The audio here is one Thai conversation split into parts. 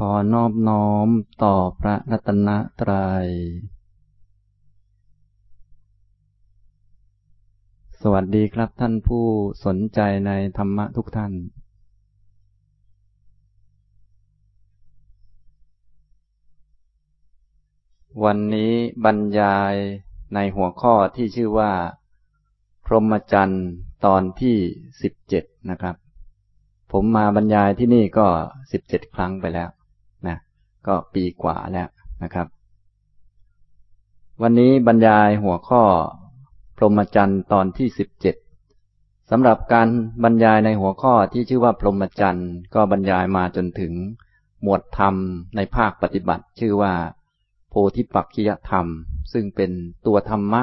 ขอนอบน้อมต่อพระรัตนตรัย สวัสดีครับท่านผู้สนใจในธรรมะทุกท่าน วันนี้บรรยายในหัวข้อที่ชื่อว่า พรหมจรรย์ตอนที่สิบเจ็ดนะครับผมมาบรรยายที่นี่ก็สิบเจ็ดครั้งไปแล้ว ก็ปีกว่าแล้วนะครับ วันนี้บรรยายหัวข้อ พรหมจรรย์ตอนที่สิบเจ็ดสำหรับการบรรยายในหัวข้อที่ชื่อว่าพรหมจรรย์ก็บรรยายมาจนถึง หมวดธรรมในภาคปฏิบัติ ชื่อว่า โพธิปักขิยธรรม ซึ่งเป็นตัวธรรมะ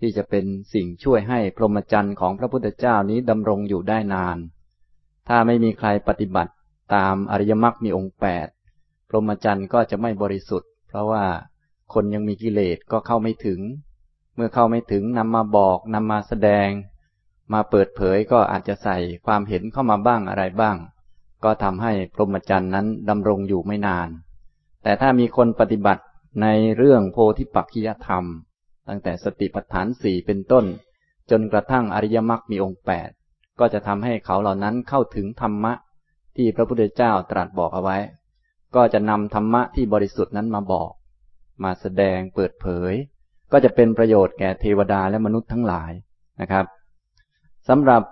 ที่จะเป็นสิ่งช่วยให้พรหมจรรย์ของพระพุทธเจ้านี้ดำรงอยู่ได้นาน ถ้าไม่มีใครปฏิบัติตามอริยมรรคมีองค์แปด พรหมจรรย์ก็จะไม่บริสุทธิ์ เพราะว่าคนยังมีกิเลสก็เข้าไม่ถึง เมื่อเข้าไม่ถึงนำมาบอกนำมาแสดง มาเปิดเผยก็อาจจะใส่ความเห็นเข้ามาบ้างอะไรบ้าง ก็ทำให้พรหมจรรย์นั้นดำรงอยู่ไม่นาน แต่ถ้ามีคนปฏิบัติในเรื่องโพธิปักขิยธรรม ตั้งแต่สติปัฏฐานสี่เป็นต้น จนกระทั่งอริยมรรคมีองค์แปดก็จะทำให้เขาเหล่านั้นเข้าถึงธรรมะ ที่พระพุทธเจ้าตรัสบอกเอาไว้ ก็จะนำธรรมะที่บริสุทธิ์นั้นมาบอก มาแสดงเปิดเผย ก็จะเป็นประโยชน์แก่เทวดาและมนุษย์ทั้งหลายนะครับสำหรับ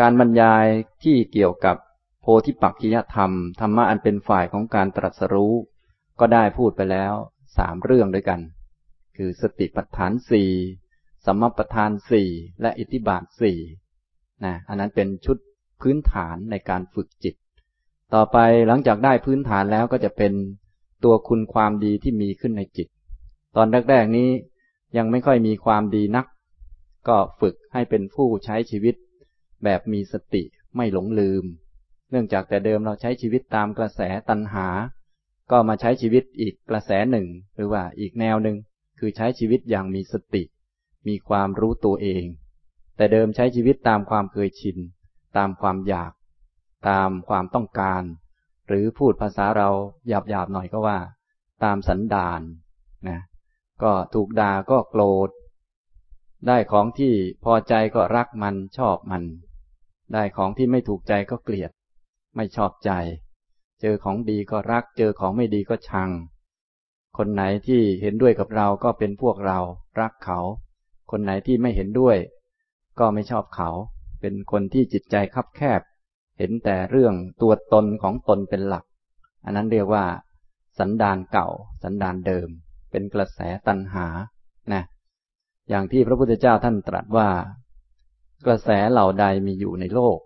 การบรรยายที่เกี่ยวกับโพธิปักขิยธรรมธรรมะอันเป็นฝ่ายของการตรัสรู้ ก็ได้พูดไปแล้วสามเรื่องด้วยกัน คือสติปัฏฐานสี่สัมมปัฏฐานสี่และอิทธิบาทสี่นะอันนั้นเป็นชุดพื้นฐานในการฝึกจิต ต่อไปหลังจากได้พื้นฐานแล้วก็จะเป็นตัวคุณความดีที่มีขึ้นในจิต ตอนแรกๆนี้ยังไม่ค่อยมีความดีนัก ก็ฝึกให้เป็นผู้ใช้ชีวิต แบบมีสติไม่หลงลืม เนื่องจากแต่เดิมเราใช้ชีวิตตามกระแสตัณหา ก็มาใช้ชีวิตอีกกระแสหนึ่ง หรือว่าอีกแนวหนึ่งคือใช้ชีวิตอย่างมีสติ มีความรู้ตัวเอง แต่เดิมใช้ชีวิตตามความเคยชิน ตามความอยาก ตามความต้องการ หรือพูดภาษาเราหยาบๆหน่อยก็ว่า ตามสันดานนะก็ถูกด่าก็โกรธ ได้ของที่พอใจก็รักมันชอบมัน ได้ของที่ไม่ถูกใจก็เกลียด ไม่ชอบใจ เจอของดีก็รัก เจอของไม่ดีก็ชัง คนไหนที่เห็นด้วยกับเราก็เป็นพวกเรารักเขา คนไหนที่ไม่เห็นด้วย ก็ไม่ชอบเขา เป็นคนที่จิตใจคับแคบ เห็นแต่เรื่องตัวตนของตนเป็นหลัก อันนั้นเรียกว่า สันดานเก่า สันดานเดิม เป็นกระแสตัณหานะอย่างที่พระพุทธเจ้าท่านตรัสว่า กระแสเหล่าใดมีอยู่ในโลก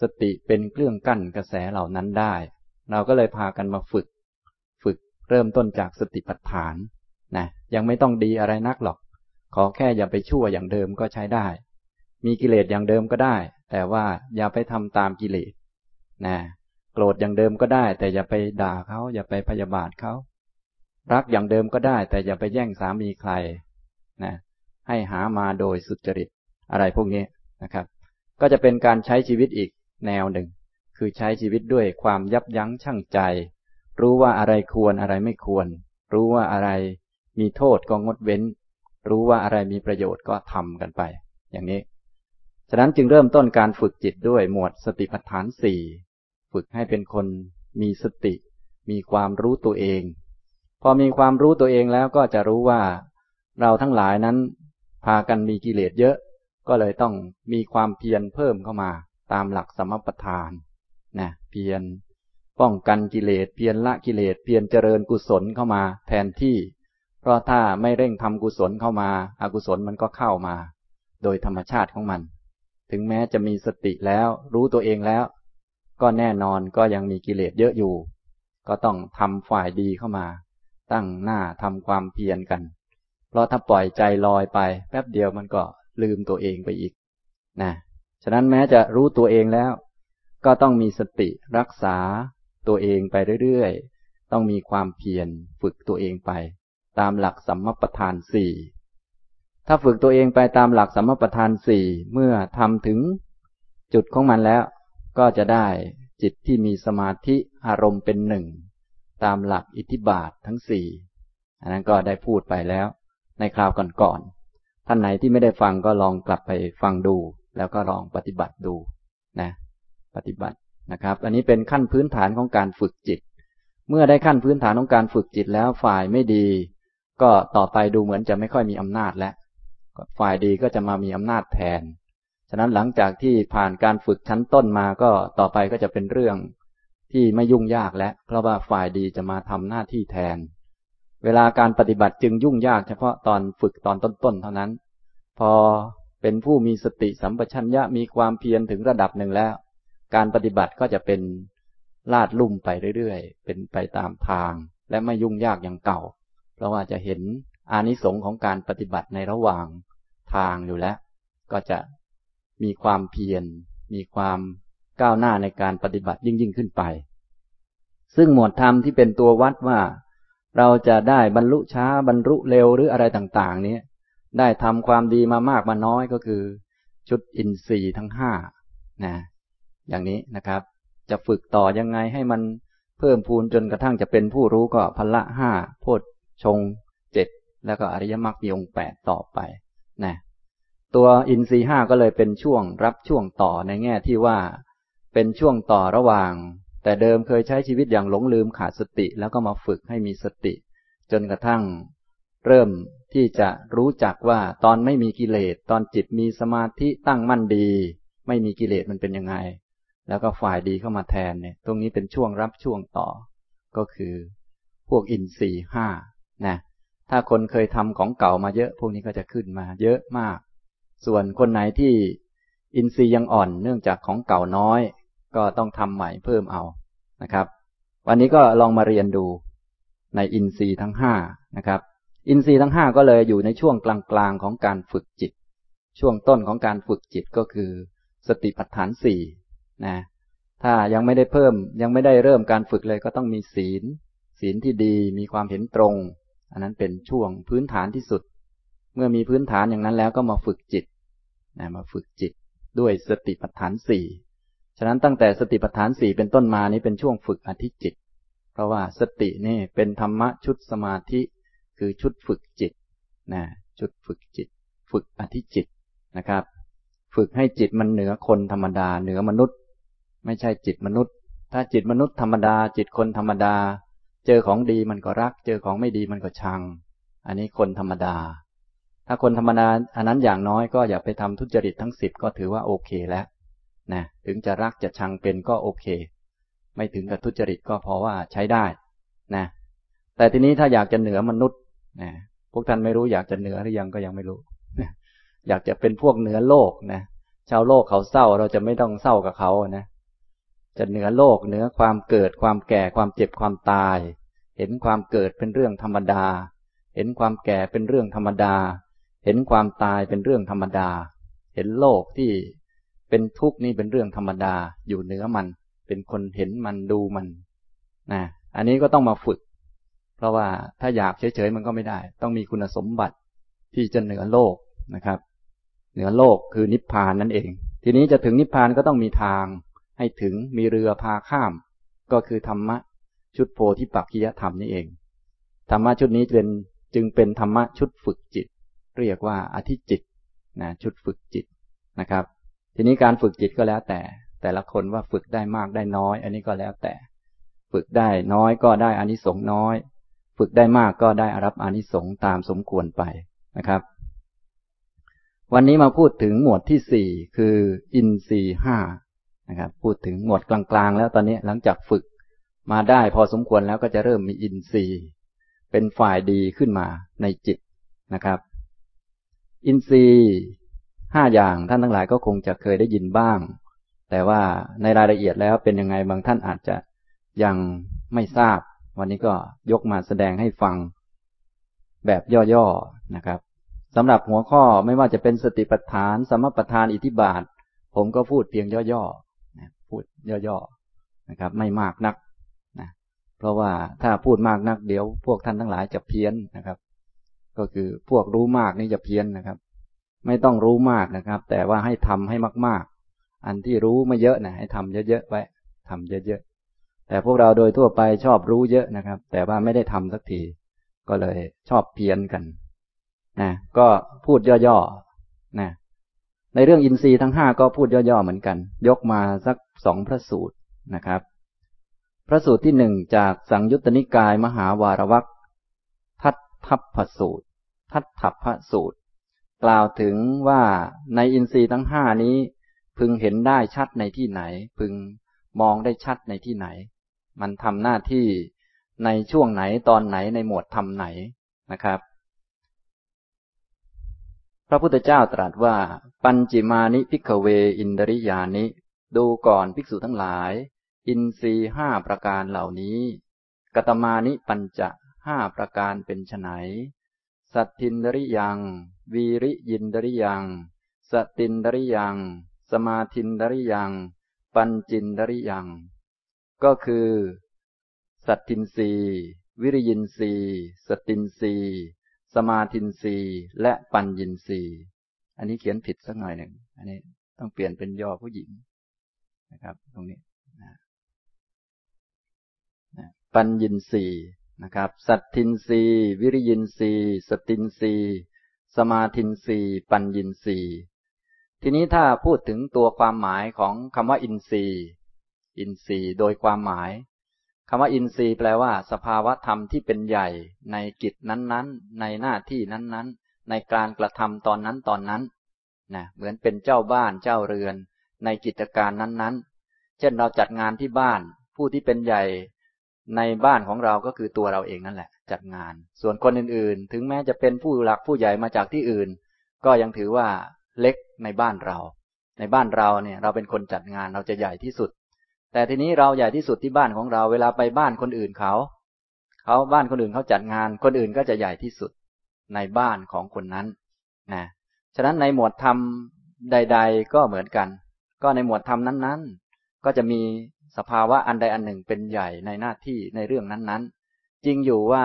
สติเป็นเครื่องกั้นกระแสเหล่านั้นได้ เราก็เลยพากันมาฝึก ฝึกเริ่มต้นจากสติปัฏฐานนะยังไม่ต้องดีอะไรนักหรอก ขอแค่อย่าไปชั่วอย่างเดิมก็ใช้ได้ มีกิเลสอย่างเดิมก็ได้ แต่ว่าอย่าไปทำตามกิเลสนะโกรธอย่างเดิมก็ได้ แต่อย่าไปด่าเขาอย่าไปพยาบาทเขารักอย่างเดิมก็ได้ แต่อย่าไปแย่งสามีใครนะให้หามาโดยสุจริตอะไรพวกนี้นะครับ ก็จะเป็นการใช้ชีวิตอีกแนวหนึ่ง คือใช้ชีวิตด้วยความยับยั้งชั่งใจ รู้ว่าอะไรควรอะไรไม่ควร รู้ว่าอะไรมีโทษก็งดเว้น รู้ว่าอะไรมีประโยชน์ก็ทำกันไป อย่างนี้ ฉะนั้นจึงเริ่มต้นการฝึกจิตด้วยหมวดสติปัฏฐานสี่ฝึกให้เป็นคนมีสติ มีความรู้ตัวเอง พอมีความรู้ตัวเองแล้วก็จะรู้ว่า เราทั้งหลายนั้นพากันมีกิเลสเยอะ ก็เลยต้องมีความเพียรเพิ่มเข้ามา ตามหลักสมปทานนะเพียรป้องกันกิเลสเพียรละกิเลสเพียรเจริญกุศลเข้ามา แทนที่ เพราะถ้าไม่เร่งทำกุศลเข้ามาอากุศลมันก็เข้ามา โดยธรรมชาติของมัน ถึงแม้จะมีสติแล้ว รู้ตัวเองแล้ว ก็แน่นอนก็ยังมีกิเลสเยอะอยู่ ก็ต้องทำฝ่ายดีเข้ามา ตั้งหน้าทำความเพียรกัน เพราะถ้าปล่อยใจลอยไป แป๊บเดียวมันก็ลืมตัวเองไปอีกนะฉะนั้นแม้จะรู้ตัวเองแล้ว ก็ต้องมีสติรักษาตัวเองไปเรื่อยๆ ต้องมีความเพียรฝึกตัวเองไป ตามหลักสัมมปทานสี่ ถ้าฝึกตัวเองไปตามหลักสัมมปทานสี่เมื่อทำถึงจุดของมันแล้ว ก็จะได้จิตที่มีสมาธิอารมณ์เป็นหนึ่ง ตามหลักอิทธิบาททั้งสี่อันนั้นก็ได้พูดไปแล้ว ในคราวก่อนๆท่านไหนที่ไม่ได้ฟังก็ลองกลับไปฟังดู แล้วก็ลองปฏิบัติดูนะ ปฏิบัตินะครับ อันนี้เป็นขั้นพื้นฐานของการฝึกจิต เมื่อได้ขั้นพื้นฐานของการฝึกจิตแล้วฝ่ายไม่ดี ก็ต่อไปดูเหมือนจะไม่ค่อยมีอำนาจแล้ว ฝ่ายดีก็จะมามีอำนาจแทน ฉะนั้นหลังจากที่ผ่านการฝึกชั้นต้นมาก็ต่อไปก็จะเป็นเรื่องที่ไม่ยุ่งยากแล้ว เพราะว่าฝ่ายดีจะมาทำหน้าที่แทน เวลาการปฏิบัติจึงยุ่งยากเฉพาะตอนฝึกตอนต้นๆเท่านั้น พอเป็นผู้มีสติสัมปชัญญะมีความเพียรถึงระดับหนึ่งแล้ว การปฏิบัติก็จะเป็นลาดลุ่มไปเรื่อยๆ เป็นไปตามทาง และไม่ยุ่งยากอย่างเก่า เพราะว่าจะเห็นอานิสงส์ของการปฏิบัติในระหว่าง ทางอยู่แล้ว ก็จะมีความเพียร มีความก้าวหน้าในการปฏิบัติยิ่งยิ่งขึ้นไป ซึ่งหมวดธรรมที่เป็นตัววัดว่า เราจะได้บรรลุช้าบรรลุเร็วหรืออะไรต่าง ๆ นี้ได้ทำความดีมามากมาน้อยก็คือ ชุดอินทรีย์ทั้งห้านะอย่างนี้นะครับ จะฝึกต่อยังไงให้มันเพิ่มพูนจนกระทั่งจะเป็นผู้รู้ก็พละห้าโพชชงเจ็ดแล้วก็อริยมรรคมีองค์แปดต่อไปนะ ตัวอินทรีห้าก็เลยเป็นช่วงรับช่วงต่อในแง่ที่ว่า เป็นช่วงต่อระหว่าง แต่เดิมเคยใช้ชีวิตอย่างหลงลืมขาดสติ แล้วก็มาฝึกให้มีสติ จนกระทั่ง เริ่มที่จะรู้จักว่าตอนไม่มีกิเลสตอนจิตมีสมาธิตั้งมั่นดี ไม่มีกิเลสมันเป็นยังไง แล้วก็ฝ่ายดีเข้ามาแทนเนี่ย ตรงนี้เป็นช่วงรับช่วงต่อ ก็คือ พวกอินทรีห้านะถ้าคนเคยทำของเก่ามาเยอะ พวกนี้ก็จะขึ้นมาเยอะมาก ส่วนคนไหนที่อินทรีย์ยังอ่อนเนื่องจากของเก่าน้อย ก็ต้องทำใหม่เพิ่มเอานะครับ วันนี้ก็ลองมาเรียนดูในอินทรีย์ทั้งห้านะครับ อินทรีย์ทั้งห้าก็เลยอยู่ในช่วงกลางๆของการฝึกจิต ช่วงต้นของการฝึกจิตก็คือ สติปัฏฐานสี่นะถ้ายังไม่ได้เพิ่มยังไม่ได้เริ่มการฝึกเลยก็ต้องมีศีล ศีลที่ดีมีความเห็นตรง อันนั้นเป็นช่วงพื้นฐานที่สุด เมื่อมีพื้นฐานอย่างนั้นแล้วก็มาฝึกจิตนะมาฝึกจิตด้วยสติปัฏฐานสี่ฉะนั้นตั้งแต่สติปัฏฐานสี่เป็นต้นมานี้เป็นช่วงฝึกอธิจิต เพราะว่าสตินี่เป็นธรรมะชุดสมาธิคือชุดฝึกจิตนะชุดฝึกจิต ฝึกอธิจิตนะครับ ฝึกให้จิตมันเหนือคนธรรมดา เหนือมนุษย์ ไม่ใช่จิตมนุษย์ ถ้าจิตมนุษย์ธรรมดา จิตคนธรรมดา เจอของดีมันก็รัก เจอของไม่ดีมันก็ชัง อันนี้คนธรรมดา ถ้าคนธรรมดาอันนั้นอย่างน้อยก็อย่าไปทำทุจริตทั้งสิบก็ถือว่าโอเคแล้วนะถึงจะรักจะชังเป็นก็โอเค ไม่ถึงกับทุจริตก็พอว่าใช้ได้นะแต่ทีนี้ถ้าอยากจะเหนือมนุษย์นะพวกท่านไม่รู้อยากจะเหนือหรือยังก็ยังไม่รู้นะอยากจะเป็นพวกเหนือโลกนะชาวโลกเขาเศร้าเราจะไม่ต้องเศร้ากับเขานะจะเหนือโลกเหนือความเกิดความแก่ความเจ็บความตาย เห็นความเกิดเป็นเรื่องธรรมดา เห็นความแก่เป็นเรื่องธรรมดา เห็นความตายเป็นเรื่องธรรมดา เห็นโลกที่เป็นทุกข์นี่เป็นเรื่องธรรมดาอยู่เหนือมัน เป็นคนเห็นมันดูมันนะอันนี้ก็ต้องมาฝึก เพราะว่าถ้าอยากเฉยๆมันก็ไม่ได้ ต้องมีคุณสมบัติที่จะเหนือโลกนะครับ เหนือโลกคือนิพพานนั่นเอง ทีนี้จะถึงนิพพานก็ต้องมีทาง ให้ถึงมีเรือพาข้าม ก็คือธรรมะชุดโพธิปักขิยธรรมนี่เองธรรมะชุดนี้เป็นจึงเป็นธรรมะชุดฝึกจิต เรียกว่าอธิจิตนะชุดฝึกจิตนะครับ ทีนี้การฝึกจิตก็แล้วแต่ แต่ละคนว่าฝึกได้มากได้น้อย อันนี้ก็แล้วแต่ ฝึกได้น้อยก็ได้อานิสงส์น้อย ฝึกได้มากก็ได้รับอานิสงส์ตามสมควรไปนะครับ วันนี้มาพูดถึงหมวดที่สี่คืออินทรีห้านะครับ พูดถึงหมวดกลางๆ แล้วตอนนี้หลังจากฝึกมาได้พอสมควรแล้วก็จะเริ่มมีอินทรีย์ เป็นฝ่ายดีขึ้นมาในจิตนะครับ อินทรีย์ห้าอย่างท่านทั้งหลายก็คงจะเคยได้ยินบ้าง แต่ว่าในรายละเอียดแล้วเป็นยังไงบางท่านอาจจะยังไม่ทราบ วันนี้ก็ยกมาแสดงให้ฟังแบบย่อๆนะครับสำหรับหัวข้อไม่ว่าจะเป็นสติปัฏฐาน สมปัฏฐานอิทิบาท ผมก็พูดเพียงย่อๆพูดย่อๆนะครับ ไม่มากนักนะเพราะว่าถ้าพูดมากนักเดี๋ยวพวกท่านทั้งหลายจะเพี้ยนนะครับ ก็คือพวกรู้มากนี่จะเพี้ยนนะครับ ไม่ต้องรู้มากนะครับ แต่ว่าให้ทำให้มาก ๆ อันที่รู้ไม่เยอะนะให้ทำเยอะๆไว้ทำเยอะๆแต่พวกเราโดยทั่วไปชอบรู้เยอะนะครับ แต่ว่าไม่ได้ทำสักที ก็เลยชอบเพี้ยนกันนะก็พูดย่อๆนะในเรื่องอินทรีย์ทั้งห้าก็พูดย่อๆเหมือนกัน ยกมาสักสองพระสูตรนะครับ พระสูตรที่หนึ่งจากสังยุตตนิกายมหาวารวัก ทัพพสูตร ทัฏฐัพพสูตร กล่าวถึงว่าในอินทรีย์ทั้งห้านี้ พึงเห็นได้ชัดในที่ไหน พึงมองได้ชัดในที่ไหน มันทำหน้าที่ในช่วงไหนตอนไหนในหมวดธรรมไหนนะครับ พระพุทธเจ้าตรัสว่า ปัญจิมานิ ภิกขะเวอินทริยานิ ดูก่อนภิกษุทั้งหลาย อินทรีย์ห้าประการเหล่านี้กตมานิปัญจะ ห้าประการเป็นไนสัตทินดริยัง วีริยินดริยัง สตินดริยัง สมาทินดริยัง ปัญจินดริยัง ก็คือ สัตทินรีวิริยินรีสตินรีสมาธินรีและปัญญินรีอันนี้เขียนผิดสักหน่อยหนึ่ง อันนี้ต้องเปลี่ยนเป็นย่อผู้หญิงนะครับ ตรงนี้ปัญญินรี นะครับ สัตทินรีวิริยินรีสตินรีสมาธินรีปัญญินรีทีนี้ถ้าพูดถึงตัวความหมายของคำว่าอินทรีย์ อินทรีย์โดยความหมายคำว่าอินทรีย์แปลว่า สภาวะธรรมที่เป็นใหญ่ ในกิจนั้นๆ ในหน้าที่นั้นๆ ในการกระทำตอนนั้นตอนนั้นนะเหมือนเป็นเจ้าบ้านเจ้าเรือน ในกิจการนั้นๆ เช่นเราจัดงานที่บ้าน ผู้ที่เป็นใหญ่ ในบ้านของเราก็คือตัวเราเองนั่นแหละ จัดงาน ส่วนคนอื่นๆ ถึงแม้จะเป็นผู้หลักผู้ใหญ่มาจากที่อื่น ก็ยังถือว่าเล็กในบ้านเรา ในบ้านเราเนี่ยเราเป็นคนจัดงานเราจะใหญ่ที่สุด แต่ทีนี้เราใหญ่ที่สุดที่บ้านของเรา เวลาไปบ้านคนอื่นเขาเขาบ้านคนอื่นเขาจัดงานคนอื่นก็จะใหญ่ที่สุดในบ้านของคนนั้นนะฉะนั้นในหมวดธรรมใด ๆ ก็เหมือนกัน ก็ในหมวดธรรมนั้นๆ ก็จะมี สภาวะอันใดอันหนึ่งเป็นใหญ่ในหน้าที่ในเรื่องนั้นๆ จริงอยู่ว่า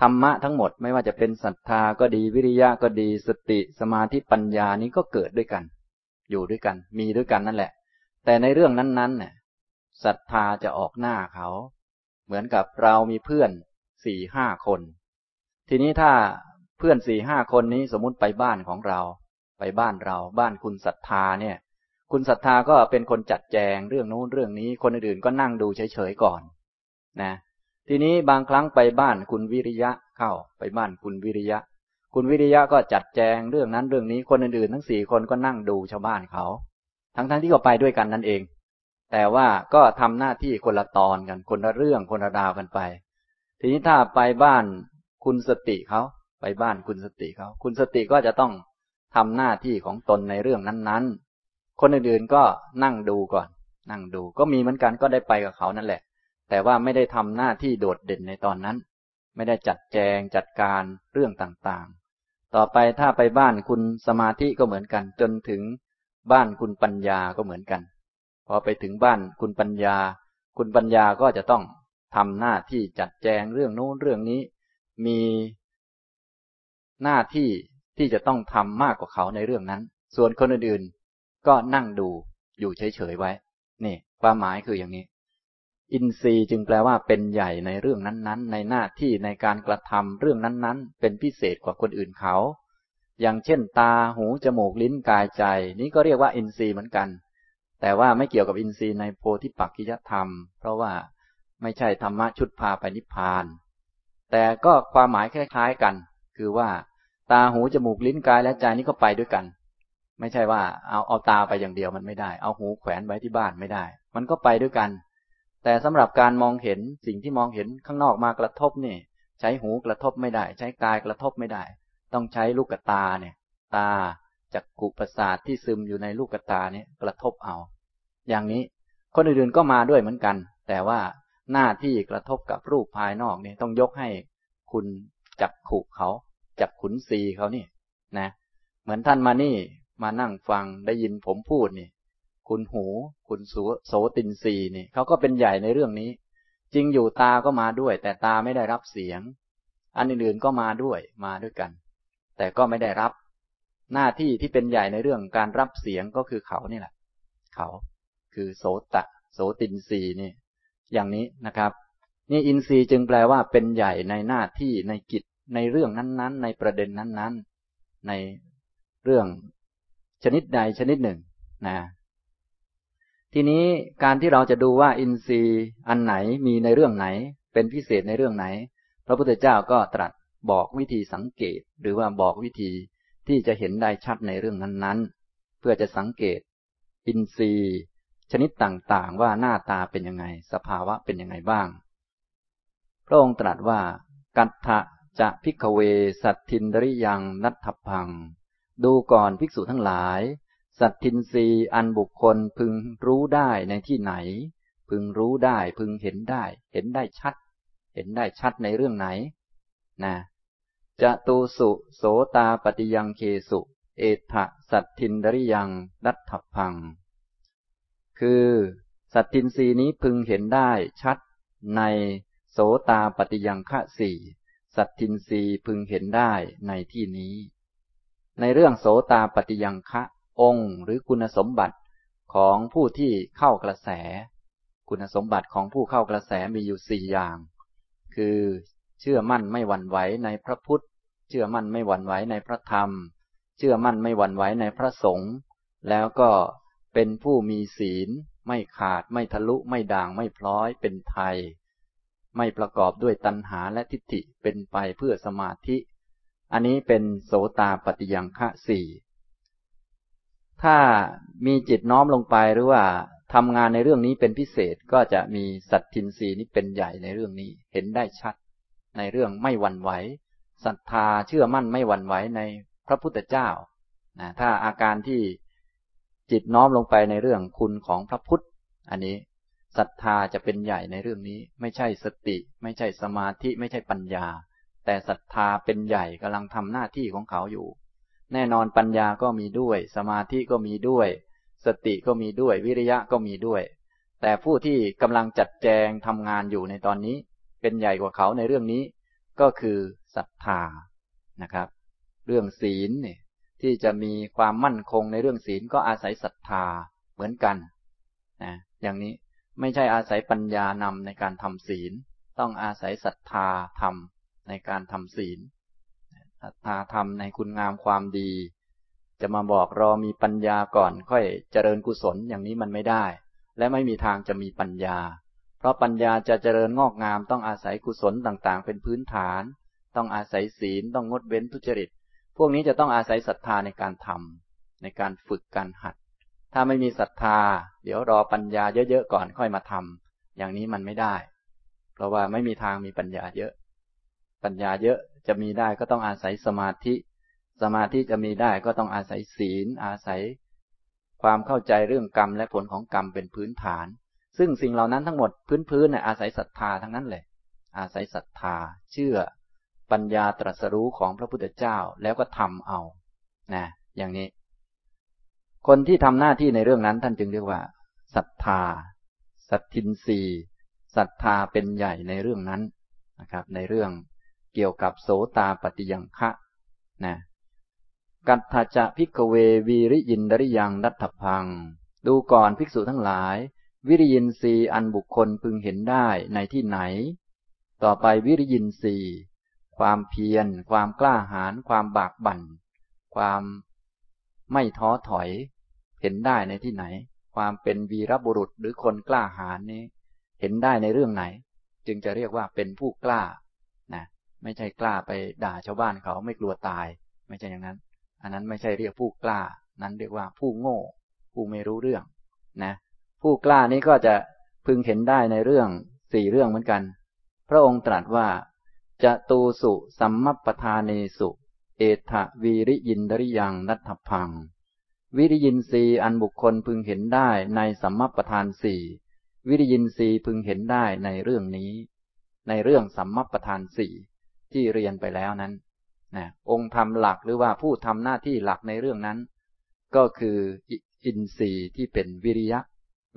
ธรรมะทั้งหมดไม่ว่าจะเป็นศรัทธาก็ดีวิริยะก็ดีสติสมาธิปัญญานี้ก็เกิดด้วยกัน อยู่ด้วยกัน มีด้วยกันนั่นแหละ แต่ในเรื่องนั้นๆเนี่ยศรัทธาจะออกหน้าเขา เหมือนกับเรามีเพื่อนสี่ห้าคน ทีนี้ถ้าเพื่อนสี่ห้าคนนี้สมมุติไปบ้านของเรา ไปบ้านเรา บ้านคุณศรัทธาเนี่ย คุณศรัทธาก็เป็นคนจัดแจงเรื่องโน้นเรื่องนี้ คนอื่นๆก็นั่งดูเฉยๆก่อน นะ ทีนี้บางครั้งไปบ้านคุณวิริยะเข้าไปบ้านคุณวิริยะ คุณวิริยะก็จัดแจงเรื่องนั้นเรื่องนี้คนอื่นๆทั้งสี่คนก็นั่งดูชาวบ้านเขา ทั้งๆทที่ก็ไปด้วยกันนั่นเอง แต่ว่าก็ทำหน้าที่คนละตอนกัน คนละเรื่องคนละดาวกันไป ทีนี้ถ้าไปบ้านคุณสติเขาไปบ้านคุณสติเขาคุณสติก็จะต้องทำหน้าที่ของตนในเรื่องนั้นๆ คนอื่นๆก็นั่งดูก่อน นั่งดูก็มีเหมือนกันก็ได้ไปกับเขานั่นแหละ แต่ว่าไม่ได้ทำหน้าที่โดดเด่นในตอนนั้น ไม่ได้จัดแจงจัดการเรื่องต่างๆ ต่อไปถ้าไปบ้านคุณสมาธิก็เหมือนกัน จนถึงบ้านคุณปัญญาก็เหมือนกัน พอไปถึงบ้านคุณปัญญา คุณปัญญาก็จะต้องทำหน้าที่จัดแจงเรื่องโน้นเรื่องนี้ มีหน้าที่ที่จะต้องทำมากกว่าเขาในเรื่องนั้น ส่วนคนอื่นๆ ก็นั่งดูอยู่เฉยๆไว้ นี่ความหมายคืออย่างนี้ อินทรีย์จึงแปลว่าเป็นใหญ่ในเรื่องนั้นๆ ในหน้าที่ในการกระทำเรื่องนั้นๆ เป็นพิเศษกว่าคนอื่นเขา อย่างเช่น ตาหูจมูกลิ้นกายใจ นี้ก็เรียกว่าอินทรีย์เหมือนกัน แต่ว่าไม่เกี่ยวกับอินทรีย์ในโพธิปักกิยธรรม เพราะว่าไม่ใช่ธรรมะชุดพาไปนิพพาน แต่ก็ความหมายคล้าย ๆกัน คือว่า ตาหูจมูกลิ้นกายและใจนี้ก็ไปด้วยกัน ไม่ใช่ว่าเอาเอาตาไปอย่างเดียวมันไม่ได้ เอาหูแขวนไว้ที่บ้านไม่ได้ มันก็ไปด้วยกัน แต่สำหรับการมองเห็นสิ่งที่มองเห็นข้างนอกมากระทบนี่ ใช้หูกระทบไม่ได้ ใช้กายกระทบไม่ได้ ต้องใช้ลูกตาเนี่ย ตาจากกุประสาทที่ซึมอยู่ในลูกตาเนี่ยกระทบเอา อย่างนี้คนอื่นๆก็มาด้วยเหมือนกัน แต่ว่าหน้าที่กระทบกับรูปภายนอกเนี่ยต้องยกให้คุณจับขุเขาจับขุนศีเขานี่นะ เหมือนท่านมานี่ มานั่งฟังได้ยินผมพูดนี่ คุณหู คุณโสโสตินรีนี่เขาก็เป็นใหญ่ในเรื่องนี้ จริงอยู่ตาก็มาด้วย แต่ตาไม่ได้รับเสียง อันอื่นๆก็มาด้วยมาด้วยกัน แต่ก็ไม่ได้รับ หน้าที่ที่เป็นใหญ่ในเรื่องการรับเสียงก็คือเขานี่แหละ เขา คือโสตะ โสตินรีนี่ อย่างนี้นะครับ นี่อินทรีย์จึงแปลว่าเป็นใหญ่ในหน้าที่ในกิจในเรื่องนั้นๆ ในประเด็นนั้นๆ ในเรื่อง ชนิดใดชนิดหนึ่งนะทีนี้การที่เราจะดูว่าอินทรีย์อันไหนมีในเรื่องไหน เป็นพิเศษในเรื่องไหน พระพุทธเจ้าก็ตรัสบอกวิธีสังเกต หรือว่าบอกวิธีที่จะเห็นได้ชัดในเรื่องนั้นๆ เพื่อจะสังเกต อินทรีย์ ชนิดต่างๆ ว่าหน้าตาเป็นยังไง สภาวะเป็นยังไงบ้าง พระองค์ตรัสว่า กัตถะจะพิกเว สัตทินดริยังนัทพัง ดูก่อนภิกษุทั้งหลาย สัตทินรีอันบุคคลพึงรู้ได้ในที่ไหน พึงรู้ได้พึงเห็นได้ เห็นได้ชัด เห็นได้ชัดในเรื่องไหน นะจะตูสุโสตาปฏิยังเคสุ เอถะสัตทินดริยังดัตถพัง คือสัตทินรีนี้พึงเห็นได้ชัดในโสตาปฏิยังคะสี่สัตทินรีพึงเห็นได้ในที่นี้ ในเรื่องโสตาปฏิยังคะองค์หรือคุณสมบัติของผู้ที่เข้ากระแส คุณสมบัติของผู้เข้ากระแสมีอยู่สี่อย่าง คือเชื่อมั่นไม่หวั่นไหวในพระพุทธ เชื่อมั่นไม่หวั่นไหวในพระธรรม เชื่อมั่นไม่หวั่นไหวในพระสงฆ์แล้วก็เป็นผู้มีศีล ไม่ขาดไม่ทะลุไม่ด่างไม่พล้อยเป็นไทย ไม่ประกอบด้วยตัณหาและทิฏฐิเป็นไปเพื่อสมาธิ อันนี้เป็นโสตาปฏิยังคะสี่ถ้ามีจิตน้อมลงไปหรือว่าทำงานในเรื่องนี้เป็นพิเศษก็จะมีสัตทินรีนี้เป็นใหญ่ในเรื่องนี้เห็นได้ชัด ในเรื่องไม่หวั่นไหวศรัทธาเชื่อมั่นไม่หวั่นไหวในพระพุทธเจ้านะถ้าอาการที่จิตน้อมลงไปในเรื่องคุณของพระพุทธ อันนี้ศรัทธาจะเป็นใหญ่ในเรื่องนี้ ไม่ใช่สติ ไม่ใช่สมาธิ ไม่ใช่ปัญญา แต่ศรัทธาเป็นใหญ่กำลังทำหน้าที่ของเขาอยู่ แน่นอนปัญญาก็มีด้วย สมาธิก็มีด้วย สติก็มีด้วย วิริยะก็มีด้วย แต่ผู้ที่กำลังจัดแจงทำงานอยู่ในตอนนี้ เป็นใหญ่กว่าเขาในเรื่องนี้ ก็คือศรัทธานะครับ เรื่องศีลเนี่ยที่จะมีความมั่นคงในเรื่องศีลก็อาศัยศรัทธาเหมือนกันนะอย่างนี้ไม่ใช่อาศัยปัญญานำในการทำศีล ต้องอาศัยศรัทธาทำ ในการทำศีลศรัทธาทำในคุณงามความดี จะมาบอกรอมีปัญญาก่อน ค่อยเจริญกุศลอย่างนี้มันไม่ได้ และไม่มีทางจะมีปัญญา เพราะปัญญาจะเจริญงอกงามต้องอาศัยกุศลต่างๆ เป็นพื้นฐาน ต้องอาศัยศีลต้องงดเว้นทุจริต พวกนี้จะต้องอาศัยศรัทธาในการทำในการฝึกการหัด ถ้าไม่มีศรัทธา เดี๋ยวรอปัญญาเยอะๆก่อนค่อยมาทำอย่างนี้มันไม่ได้ เพราะว่าไม่มีทางมีปัญญาเยอะ ปัญญาเยอะจะมีได้ก็ต้องอาศัยสมาธิ สมาธิจะมีได้ก็ต้องอาศัยศีล อาศัย ความเข้าใจเรื่องกรรมและผลของกรรมเป็นพื้นฐาน ซึ่งสิ่งเหล่านั้นทั้งหมดพื้นๆเนี่ยอาศัยศรัทธาทั้งนั้นเลย อาศัยศรัทธา เชื่อ ปัญญาตรัสรู้ของพระพุทธเจ้าแล้วก็ทำเอา นะ อย่างนี้ คนที่ทำหน้าที่ในเรื่องนั้นท่านจึงเรียกว่าศรัทธา สัตทินรีศรัทธาเป็นใหญ่ในเรื่องนั้นนะครับ ในเรื่อง เกี่ยวกับโสตาปฏิยังคะนะกัตถจะพิกเววีริยินดริยังดัตถพัง ดูก่อนภิกษุทั้งหลาย วิริยินรีอันบุคคลพึงเห็นได้ในที่ไหน ต่อไปวิริยินรีความเพียร ความกล้าหาญความบากบัน่น ความไม่ท้อถอย เห็นได้ในที่ไหน ความเป็นวีรบุรุษหรือคนกล้าหาญนี้ เห็นได้ในเรื่องไหน จึงจะเรียกว่าเป็นผู้กล้า ไม่ใช่กล้าไปด่าชาวบ้านเขาไม่กลัวตาย ไม่ใช่อย่างนั้น อันนั้นไม่ใช่เรียกผู้กล้า นั้นเรียกว่าผู้โง่ ผู้ไม่รู้เรื่องนะ ผู้กล้านี้ก็จะพึงเห็นได้ในเรื่องสี่เรื่องเหมือนกัน พระองค์ตรัสว่าจะตูสุสัมมปทาเนสุ เอถะวีริยินดริยังนัทพัง วิริยินรีอันบุคคลพึงเห็นได้ในสัมมปทานสี่วิริยินรีพึงเห็นได้ในเรื่องนี้ ในเรื่องสัมมปทานสี่ ที่เรียนไปแล้วนั้นนะองค์ธรรมหลักหรือว่าผู้ทำหน้าที่หลักในเรื่องนั้น ก็คืออินทรีย์ที่เป็นวิริยะ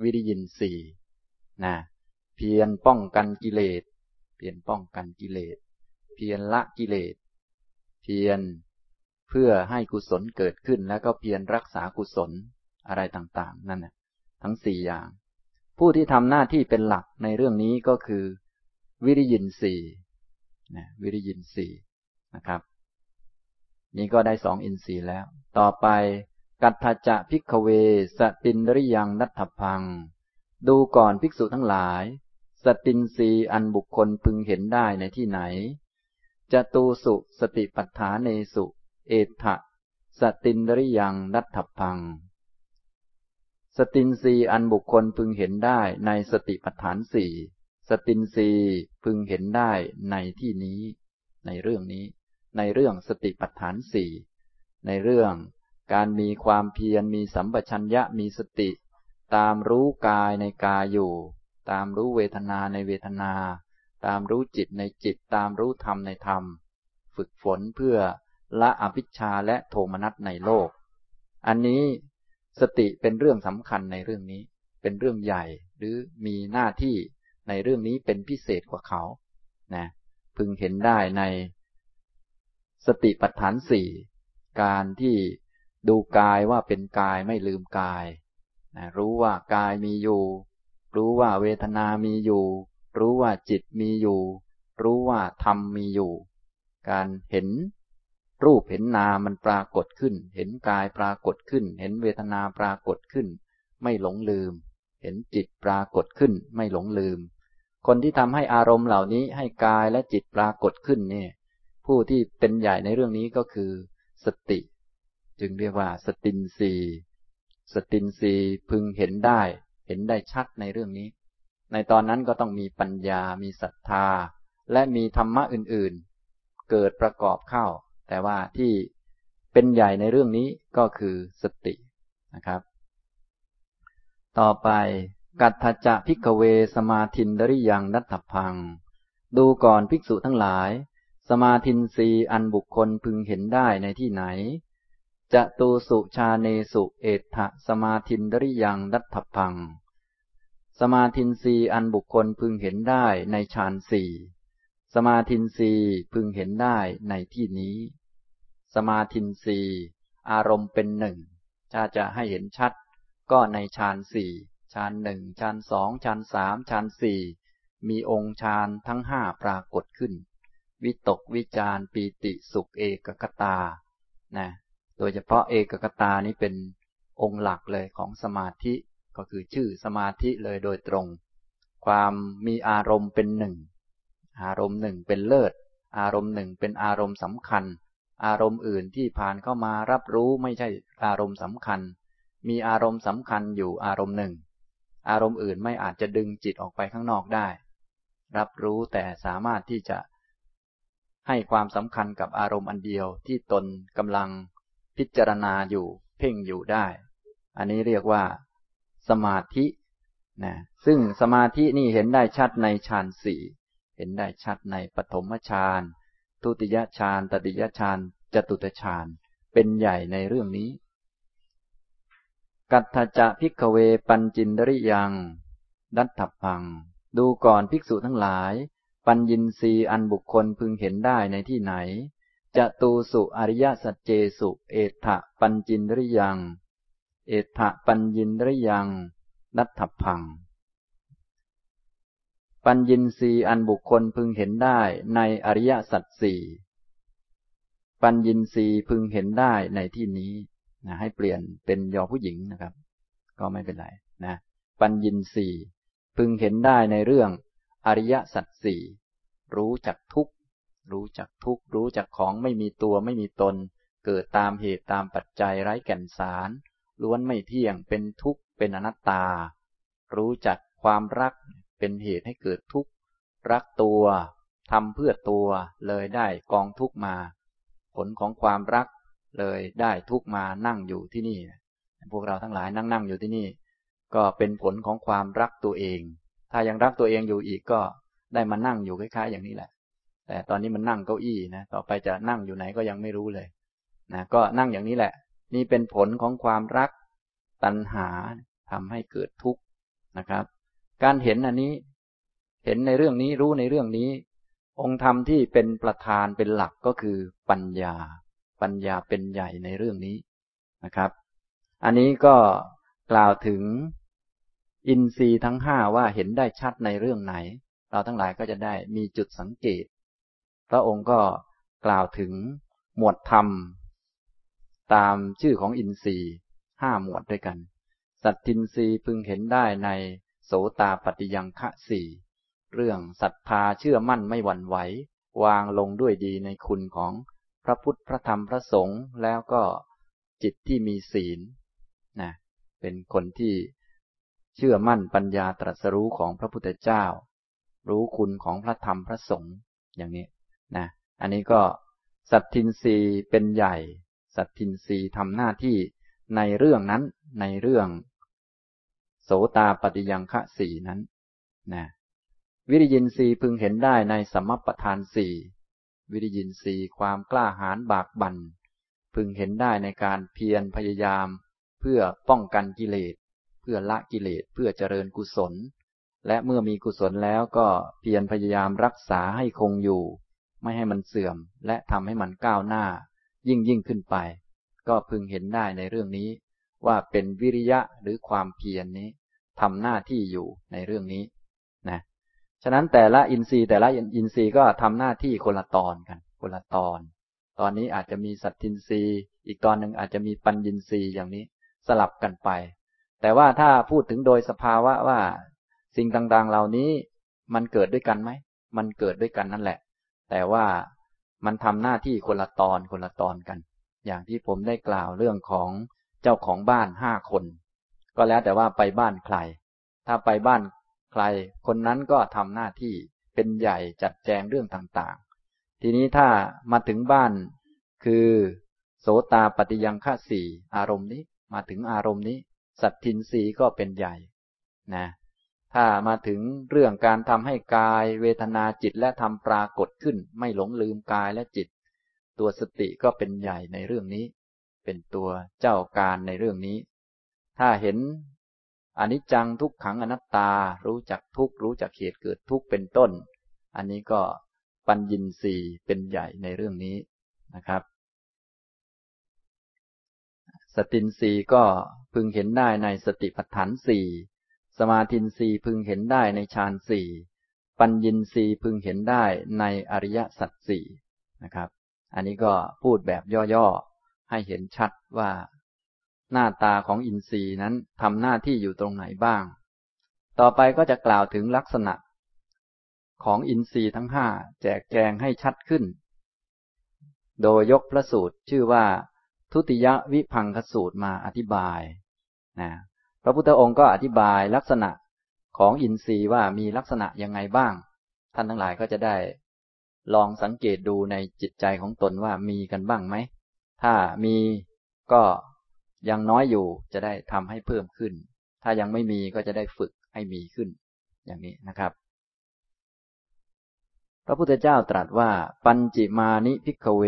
วิริยินสี่นะเพียรป้องกันกิเลส เพียรป้องกันกิเลส เพียรละกิเลส เพียรเพื่อให้กุศลเกิดขึ้นแล้วก็เพียรรักษากุศลอะไรต่างๆ นั่นนะทั้งสี่อย่าง ผู้ที่ทำหน้าที่เป็นหลักในเรื่องนี้ก็คือ วิริยินทรีย์ นะวิริยินทรีย์นะครับ นี่ก็ได้สองอินทรีย์แล้ว ต่อไปกัตถะ จะ ภิกขะเว สะตินทริยัง ทัฏฐัพพัง ดูก่อนภิกษุทั้งหลาย สตินทรีย์อันบุคคลพึงเห็นได้ในที่ไหน จะตูสุ สะติปัฏฐาเนสุ เอตถะ สะตินทริยัง ทัฏฐัพพัง สตินทรีย์อันบุคคลพึงเห็นได้ในสติปัฏฐานสี่ สตินรีพึงเห็นได้ในที่นี้ ในเรื่องนี้ ในเรื่องสติปัฏฐานสี่ในเรื่องการมีความเพียรมีสัมปชัญญะมีสติ ตามรู้กายในกายอยู่ ตามรู้เวทนาในเวทนา ตามรู้จิตในจิตตามรู้ธรรมในธรรม ฝึกฝนเพื่อละอภิชาและโทมนัสในโลก อันนี้สติเป็นเรื่องสำคัญในเรื่องนี้ เป็นเรื่องใหญ่หรือมีหน้าที่ ในเรื่องนี้เป็นพิเศษกว่าเขา นะ พึงเห็นได้ในสติปัฏฐานสี่การที่ดูกายว่าเป็นกายไม่ลืมกายนะรู้ว่ากายมีอยู่ รู้ว่าเวทนามีอยู่ รู้ว่าจิตมีอยู่ รู้ว่าธรรมมีอยู่ การเห็นรูปเห็นนามมันปรากฏขึ้น เห็นกายปรากฏขึ้น เห็นเวทนาปรากฏขึ้น ไม่หลงลืม เห็นจิตปรากฏขึ้น ไม่หลงลืม คนที่ทำให้อารมณ์เหล่านี้ให้กายและจิตปรากฏขึ้นเนี่ย ผู้ที่เป็นใหญ่ในเรื่องนี้ก็คือ สติ จึงเรียกว่าสตินสีสตินสีพึงเห็นได้ เห็นได้ชัดในเรื่องนี้ ในตอนนั้นก็ต้องมีปัญญา มีศรัทธา และมีธรรมะอื่นๆ เกิดประกอบเข้า แต่ว่าที่เป็นใหญ่ในเรื่องนี้ก็คือสตินะครับ ต่อไป กัตถจะพิกเวสมาธินดริยังนัตถพัง ดูก่อนภิกษุทั้งหลาย สมาธินรีอันบุคคลพึงเห็นได้ในที่ไหน จะตูสุชาเนสุเอถะสมาธินดริยังดัตถพัง สมาธินรีอันบุคคลพึงเห็นได้ในฌานสี่สมาธินรีพึงเห็นได้ในที่นี้ สมาธินรีอารมณ์เป็นหนึ่งถ้าจะให้เห็นชัด ก็ในฌานสี่ ฌานหนึ่งฌานสองฌานสามฌานสี่มีองค์ฌานทั้งห้าปรากฏขึ้น วิตกวิจารปีติสุขเอกกตานะโดยเฉพาะเอกกตานี้เป็นองค์หลักเลยของสมาธิก็คือชื่อสมาธิเลยโดยตรง ความมีอารมณ์เป็นหนึ่งอารมณ์หนึ่งเป็นเลิศ อารมณ์หนึ่งเป็นอารมณ์สำคัญ อารมณ์อื่นที่ผ่านเข้ามารับรู้ไม่ใช่อารมณ์สำคัญ มีอารมณ์สำคัญอยู่อารมณ์หนึ่ง อารมณ์อื่นไม่อาจจะดึงจิตออกไปข้างนอกได้ รับรู้แต่สามารถที่จะให้ความสำคัญกับอารมณ์อันเดียวที่ตนกำลังพิจารณาอยู่เพ่งอยู่ได้ อันนี้เรียกว่า สมาธินะซึ่งสมาธินี่เห็นได้ชัดในฌานสี่เห็นได้ชัดในปฐมฌานทุติยฌานตติยฌานจตุตฌานเป็นใหญ่ในเรื่องนี้ กัตถจะพิกเวปัญจินดริยัง ดัตถพัง ดูก่อนภิกษุทั้งหลาย ปัญญินรีอันบุคคลพึงเห็นได้ในที่ไหน จะตูสุอริยสัจเจสุเอถะปัญจินริยัง เอถะปัญญินริยังนัตถพัง ปัญญินรีอันบุคคลพึงเห็นได้ในอริยสัจสี่ ปัญญินรีพึงเห็นได้ในที่นี้ นะให้เปลี่ยนเป็นยอผู้หญิงนะครับ ก็ไม่เป็นไรนะปัญญินรีพึงเห็นได้ในเรื่องอริยสัจสี่รู้จักทุกรู้จักทุกรู้จักของไม่มีตัวไม่มีตน เกิดตามเหตุตามปัจจัยไร้แก่นสาร ล้วนไม่เที่ยงเป็นทุกข์เป็นอนัตตา รู้จักความรักเป็นเหตุให้เกิดทุกข์รักตัวทำเพื่อตัวเลยได้กองทุกมา ผลของความรัก เลยได้ทุกมานั่งอยู่ที่นี่ พวกเราทั้งหลายนั่งนั่งอยู่ที่นี่ ก็เป็นผลของความรักตัวเอง ถ้ายังรักตัวเองอยู่อีกก็ได้มานั่งอยู่คล้ายๆ อย่างนี้แหละ แต่ตอนนี้มันนั่งเก้าอี้นะ ต่อไปจะนั่งอยู่ไหนก็ยังไม่รู้เลย นะ ก็นั่งอย่างนี้แหละ นี่เป็นผลของความรักตัณหาทำให้เกิดทุกข์นะครับ การเห็นอันนี้ เห็นในเรื่องนี้รู้ในเรื่องนี้ องค์ธรรมที่เป็นประธานเป็นหลักก็คือปัญญา ปัญญาเป็นใหญ่ในเรื่องนี้นะครับ อันนี้ก็กล่าวถึงอินทรีย์ทั้งห้าว่าเห็นได้ชัดในเรื่องไหน เราทั้งหลายก็จะได้มีจุดสังเกต พระองค์ก็กล่าวถึงหมวดธรรม ตามชื่อของอินทรีย์ห้าหมวดด้วยกัน สัตทินทรีย์พึงเห็นได้ในโสตาปฏิยังคะสี่เรื่องศรัทธาเชื่อมั่นไม่หวั่นไหว วางลงด้วยดีในคุณของ ระพุทธพระธรรมพระสงฆ์แล้วก็จิตที่มีศีลนะเป็นคนที่เชื่อมั่นปัญญาตรัสรู้ของพระพุทธเจ้า รู้คุณของพระธรรมพระสงฆ์อย่างนี้นะอันนี้ก็สัตทินรีเป็นใหญ่ สัตทินรีทำหน้าที่ในเรื่องนั้นในเรื่อง โสตาปฏิยังคะสีนั้นนะวิริยินรีพึงเห็นได้ในสมัปปทานสี่ วิริยินทรีย์ความกล้าหาญบากบัน่นพึงเห็นได้ในการเพียรพยายาม เพื่อป้องกันกิเลส เพื่อละกิเลสเพื่อเจริญกุศล และเมื่อมีกุศลแล้วก็เพียรพยายามรักษาให้คงอยู่ ไม่ให้มันเสื่อมและทำให้มันก้าวหน้า ยิ่งยิ่งขึ้นไป ก็พึงเห็นได้ในเรื่องนี้ ว่าเป็นวิริยะหรือความเพียรนนี้ทำหน้าที่อยู่ในเรื่องนี้ ฉะนั้นแต่ละอินทรีย์แต่ละอินทรีย์ก็ทำหน้าที่คนละตอนกัน คนละตอน ตอนนี้อาจจะมีสัตทินทรีย์ อีกตอนหนึ่งอาจจะมีปัญญินทรีย์อย่างนี้สลับกันไป แต่ว่าถ้าพูดถึงโดยสภาวะว่าสิ่งต่างๆ เหล่านี้มันเกิดด้วยกันไหม มันเกิดด้วยกันนั่นแหละ แต่ว่ามันทำหน้าที่คนละตอนคนละตอนกัน อย่างที่ผมได้กล่าวเรื่องของเจ้าของบ้านห้าคน ก็แล้วแต่ว่าไปบ้านใคร ถ้าไปบ้าน ใคร คนนั้นก็ทำหน้าที่เป็นใหญ่จัดแจงเรื่องต่างๆ ทีนี้ถ้ามาถึงบ้าน คือ โสตาปฏิยังฆาสี่อารมณ์นี้มาถึงอารมณ์นี้ สัตทินสีก็เป็นใหญ่นะถ้ามาถึงเรื่องการทำให้กาย เวทนาจิตและทำปรากฏขึ้น ไม่หลงลืมกายและจิต ตัวสติก็เป็นใหญ่ในเรื่องนี้ เป็นตัวเจ้าการในเรื่องนี้ ถ้าเห็น อนิจจังทุกขังอนัตตา รู้จักทุกรู้จักเหตุเกิดทุกเป็นต้น อันนี้ก็ปัญญินสีเป็นใหญ่ในเรื่องนี้นะครับ สตินสีก็พึงเห็นได้ในสติปัฏฐานสี่สมาธินสีพึงเห็นได้ในฌานสี่ปัญญินสีพึงเห็นได้ในอริยสัจสี่นะครับ อันนี้ก็พูดแบบย่อๆให้เห็นชัดว่า หน้าตาของอินทรีย์นั้นทำหน้าที่อยู่ตรงไหนบ้าง ต่อไปก็จะกล่าวถึงลักษณะ ของอินทรีย์ทั้งห้าแจกแจงให้ชัดขึ้น โดยยกพระสูตรชื่อว่า ทุติยวิพังคสูตรมาอธิบายนะพระพุทธองค์ก็อธิบายลักษณะของอินทรีย์ว่ามีลักษณะยังไงบ้าง ท่านทั้งหลายก็จะได้ ลองสังเกตดูในจิตใจของตนว่ามีกันบ้างไหม ถ้ามีก็ ยังน้อยอยู่จะได้ทำให้เพิ่มขึ้น ถ้ายังไม่มีก็จะได้ฝึกให้มีขึ้น อย่างนี้นะครับ พระพุทธเจ้าตรัสว่า ปัญจิมานิ ภิกขะเว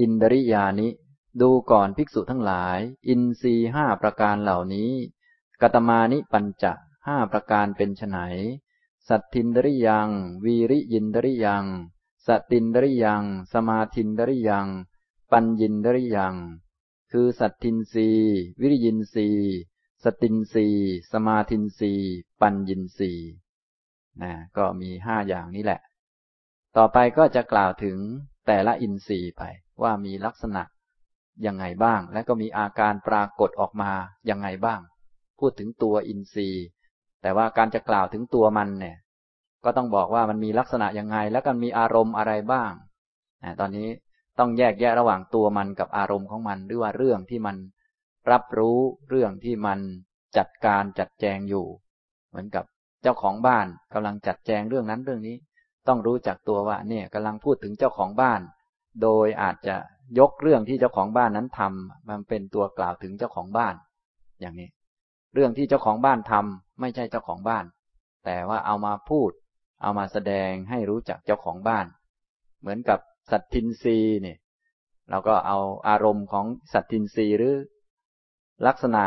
อินทริยานิ ดูก่อนภิกษุทั้งหลาย อินทรีย์ห้าประการเหล่านี้ กะตะมานิปัญจะห้าประการเป็นไนสัทธินทริยัง วิริยินทริยัง สะตินทริยัง สะมาธินทริยัง ปัญญินทริยัง คือสัทธินทรีย์วิริยินทรีย์สตินทรีย์สมาทินรีปัญญินรีนะก็มีห้าอย่างนี้แหละ ต่อไปก็จะกล่าวถึงแต่ละอินทรีย์ไปว่ามีลักษณะยังไงบ้าง และก็มีอาการปรากฏออกมายังไงบ้าง พูดถึงตัวอินทรีย์ แต่ว่าการจะกล่าวถึงตัวมันเนี่ย ก็ต้องบอกว่ามันมีลักษณะยังไง แล้วก็มีอารมณ์อะไรบ้าง ตอนนี้ ต้องแยกแยะระหว่างตัวมันกับอารมณ์ของมันหรือว่าเรื่องที่มันรับรู้เรื่องที่มันจัดการจัดแจงอยู่ เหมือนกับเจ้าของบ้านกำลังจัดแจงเรื่องนั้นเรื่องนี้ ต้องรู้จักตัวว่าเนี่ยกำลังพูดถึงเจ้าของบ้าน โดยอาจจะยกเรื่องที่เจ้าของบ้านนั้นทำมันเป็นตัวกล่าวถึงเจ้าของบ้าน อย่างนี้ เรื่องที่เจ้าของบ้านทำไม่ใช่เจ้าของบ้าน แต่ว่าเอามาพูด เอามาแสดงให้รู้จักเจ้าของบ้าน เหมือนกับ สัตทินรีเนี่ยเราก็เอาอารมณ์ของสัทธินทรีย์หรือลักษณะ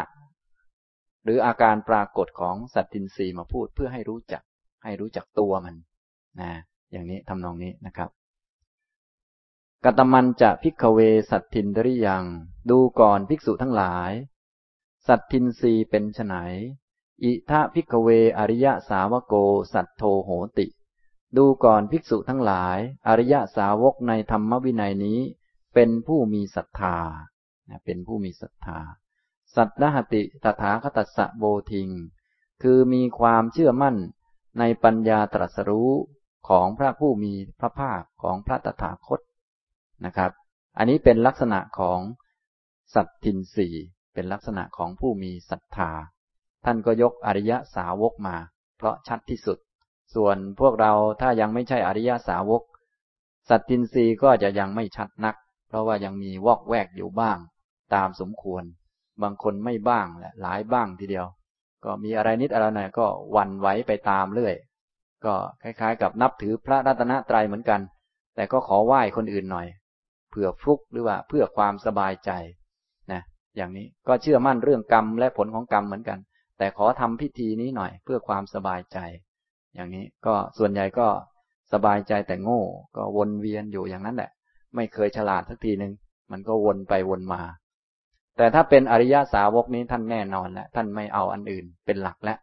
หรืออาการปรากฏของสัทธินทรีย์มาพูดเพื่อให้รู้จัก ให้รู้จักตัวมันนะอย่างนี้ทำนองนี้นะครับกะตะมัญจะ ภิกขะเวสัทธินทริยัง ดูก่อนภิกษุทั้งหลาย สัทธินทรีย์เป็นไฉนอิธะ ภิกขะเว อะริยะสาวะโก สัทโธ โหติ ดูก่อนภิกษุทั้งหลาย อริยสาวกในธรรมวินัยนี้ เป็นผู้มีศรัทธา เป็นผู้มีศรัทธา สัตตหติตถาคตสสะโบทิง คือมีความเชื่อมั่นในปัญญาตรัสรู้ของพระผู้มีพระภาคของพระตถาคตนะครับ อันนี้เป็นลักษณะของสัตทินสีเป็นลักษณะของผู้มีศรัทธา ท่านก็ยกอริยสาวกมา เพราะชัดที่สุด ส่วนพวกเราถ้ายังไม่ใช่อริยสาวก สัตทินรีก็จะยังไม่ชัดนัก เพราะว่ายังมีวอกแวกอยู่บ้าง ตามสมควร บางคนไม่บ้างและหลายบ้างทีเดียว ก็มีอะไรนิดอะไรหน่อยก็วันไหวไปตามเรื่อย ก็คล้ายๆ กับนับถือพระรัตนตรัยเหมือนกัน แต่ก็ขอไหว้คนอื่นหน่อยเผื่อฟลุกหรือว่าเพื่อความสบายใจนะอย่างนี้ก็เชื่อมั่นเรื่องกรรมและผลของกรรมเหมือนกัน แต่ขอทำพิธีนี้หน่อยเพื่อความสบายใจ อย่างนี้ก็ส่วนใหญ่ก็สบายใจแต่โง่ ก็วนเวียนอยู่อย่างนั้นแหละ ไม่เคยฉลาดสักทีหนึ่งมันก็วนไปวนมา แต่ถ้าเป็นอริยสาวกนี้ท่านแน่นอนแล้วท่านไม่เอาอันอื่นเป็นหลักแล้ว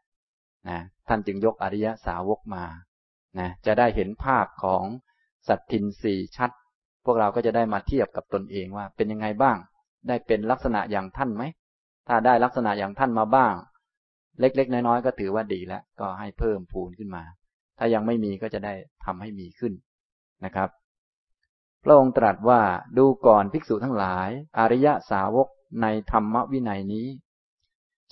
นะท่านจึงยกอริยสาวกมานะจะได้เห็นภาพของสัตทินสีชัด พวกเราก็จะได้มาเทียบกับตนเองว่าเป็นยังไงบ้าง ได้เป็นลักษณะอย่างท่านไหม ถ้าได้ลักษณะอย่างท่านมาบ้าง เล็ก ๆ น้อยๆก็ถือว่าดีแล้ว ก็ให้เพิ่มพูนขึ้นมา ถ้ายังไม่มีก็จะได้ทำให้มีขึ้นนะครับ พระองค์ตรัสว่าดูก่อนภิกษุทั้งหลาย อริยสาวกในธรรมวินัยนี้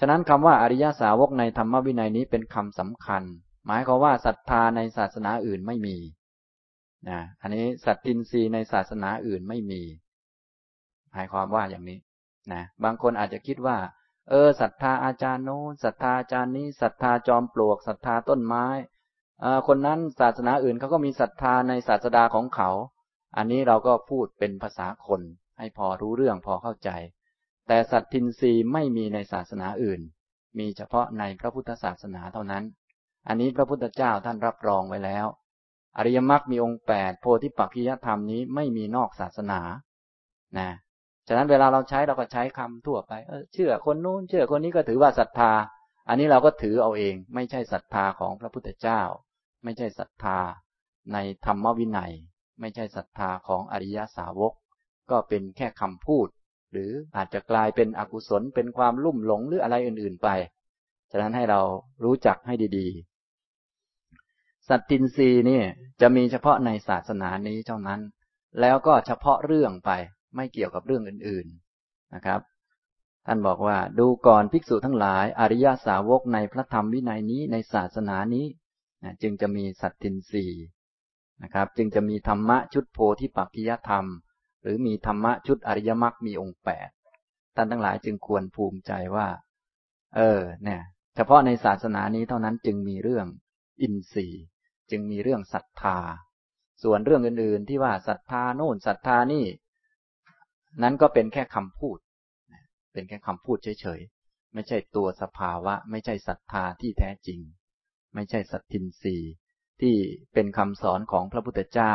ฉะนั้นคำว่าอริยสาวกในธรรมวินัยนี้เป็นคำสำคัญ หมายความว่าศรัทธาในศาสนาอื่นไม่มีนะอันนี้สัตตินรีในศาสนาอื่นไม่มี หมายความว่าอย่างนี้นะบางคนอาจจะคิดว่า เออศรัทธาอาจารย์โน้นศรัทธาอาจารย์นี้ศรัทธาจอมปลวกศรัทธาต้นไม้อคนนั้นศาสนาอื่นเขาก็มีศรัทธาในศาสดาของเขา อันนี้เราก็พูดเป็นภาษาคน ให้พอรู้เรื่องพอเข้าใจ แต่สัตทินรีไม่มีในศาสนาอื่น มีเฉพาะในพระพุทธศาสนาเท่านั้น อันนี้พระพุทธเจ้าท่านรับรองไว้แล้ว อริยมรรคมีองค์แปดโพธิปักขิยธรรมนี้ไม่มีนอกศาสนา นะะนั้นเวลาเราใช้เราก็ใช้คำทั่วไปเออเชื่อคนนู้นเชื่อคนนี้ก็ถือว่าศรัทธา อันนี้เราก็ถือเอาเอง ไม่ใช่ศรัทธาของพระพุทธเจ้า ไม่ใช่ศรัทธาในธรรมวินัย ไม่ใช่ศรัทธาของอริยสาวก ก็เป็นแค่คำพูด หรืออาจจะกลายเป็นอกุศลเป็นความลุ่มหลงหรืออะไรอื่น ๆไป ฉะนั้นให้เรารู้จักให้ดีๆ สัตตินรีนี่จะมีเฉพาะในศาสนานี้เท่านั้น แล้วก็เฉพาะเรื่องไป ไม่เกี่ยวกับเรื่องอื่นๆนะครับ ท่านบอกว่าดูก่อนภิกษุทั้งหลายอริยสาวกในพระธรรมวินัยนี้ในศาสนานี้นะจึงจะมีสัตตินรีนะครับ จึงจะมีธรรมะชุดโพธิปักขิยธรรม หรือมีธรรมะชุดอริยมรรคมีองค์แปดท่านทั้งหลายจึงควรภูมิใจว่า เออ เนี่ย เฉพาะในศาสนานี้เท่านั้นจึงมีเรื่องอินทรีย์ จึงมีเรื่องศรัทธา ส่วนเรื่องอื่นๆ ที่ว่าศรัทธาโน่นศรัทธานี่ นั้นก็เป็นแค่คำพูด เป็นแค่คำพูดเฉยๆ ไม่ใช่ตัวสภาวะ ไม่ใช่ศรัทธาที่แท้จริง ไม่ใช่สัตทินรีที่เป็นคำสอนของพระพุทธเจ้า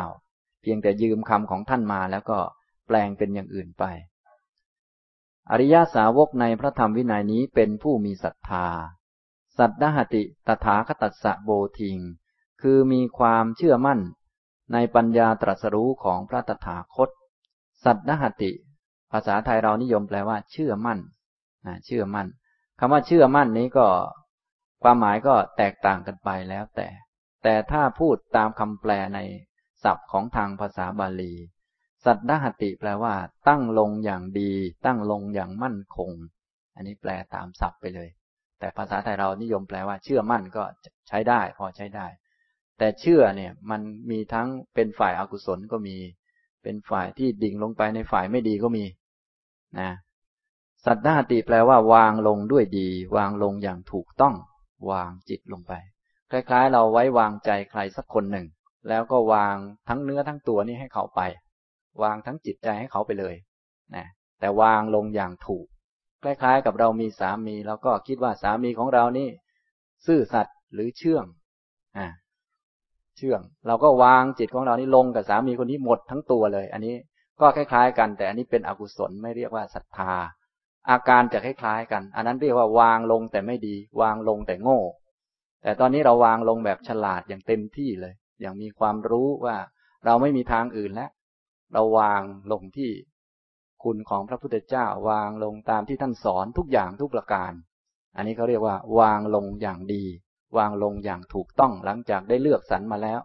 เพียงแต่ยืมคำของท่านมาแล้วก็แปลงเป็นอย่างอื่นไป อริยาสาวกในพระธรรมวินัยนี้เป็นผู้มีศรัทธา สัตดหติตถาคตัสสะโบทิง คือมีความเชื่อมั่นในปัญญาตรัสรู้ของพระตถาคต สัตนหติ ภาษาไทยเรานิยมแปลว่า เชื่อมั่นนะเชื่อมั่นคำว่าเชื่อมั่นนี้ก็ ความหมายก็แตกต่างกันไปแล้วแต่ แต่ถ้าพูดตามคำแปลในศัพท์ของทางภาษาบาลี สัตนหติแปลว่า ตั้งลงอย่างดี ตั้งลงอย่างมั่นคง อันนี้แปลตามศัพท์ไปเลย แต่ภาษาไทยเรานิยมแปลว่า เชื่อมั่นก็ใช้ได้ พอใช้ได้ แต่เชื่อเนี่ย มันมีทั้งเป็นฝ่ายอากุศลก็มี เป็นฝ่ายที่ดิ่งลงไปในฝ่ายไม่ดีก็มีนะสัตตาติแปลว่าวางลงด้วยดี วางลงอย่างถูกต้อง วางจิตลงไป คล้าย ๆ เราไว้วางใจใครสักคนหนึ่ง แล้วก็วางทั้งเนื้อทั้งตัวนี้ให้เขาไป วางทั้งจิตใจให้เขาไปเลยนะแต่วางลงอย่างถูก คล้าย ๆ กับเรามีสามี แล้วก็คิดว่าสามีของเรานี่ ซื่อสัตย์หรือเชื่อง เชื่อง เราก็วางจิตของเรานี่ลงกับสามีคนนี้หมดทั้งตัวเลย อันนี้ก็คล้ายๆ กัน แต่อันนี้เป็นอกุศลไม่เรียกว่าศรัทธา อาการจะคล้ายๆ กัน อันนั้นเรียกว่าวางลงแต่ไม่ดี วางลงแต่โง่ แต่ตอนนี้เราวางลงแบบฉลาดอย่างเต็มที่เลย อย่างมีความรู้ว่าเราไม่มีทางอื่นแล้ว เราวางลงที่คุณของพระพุทธเจ้าวางลงตามที่ท่านสอนทุกอย่างทุกประการ อันนี้เขาเรียกว่าวางลงอย่างดี วางลงอย่างถูกต้องหลังจากได้เลือกสรรมาแล้ว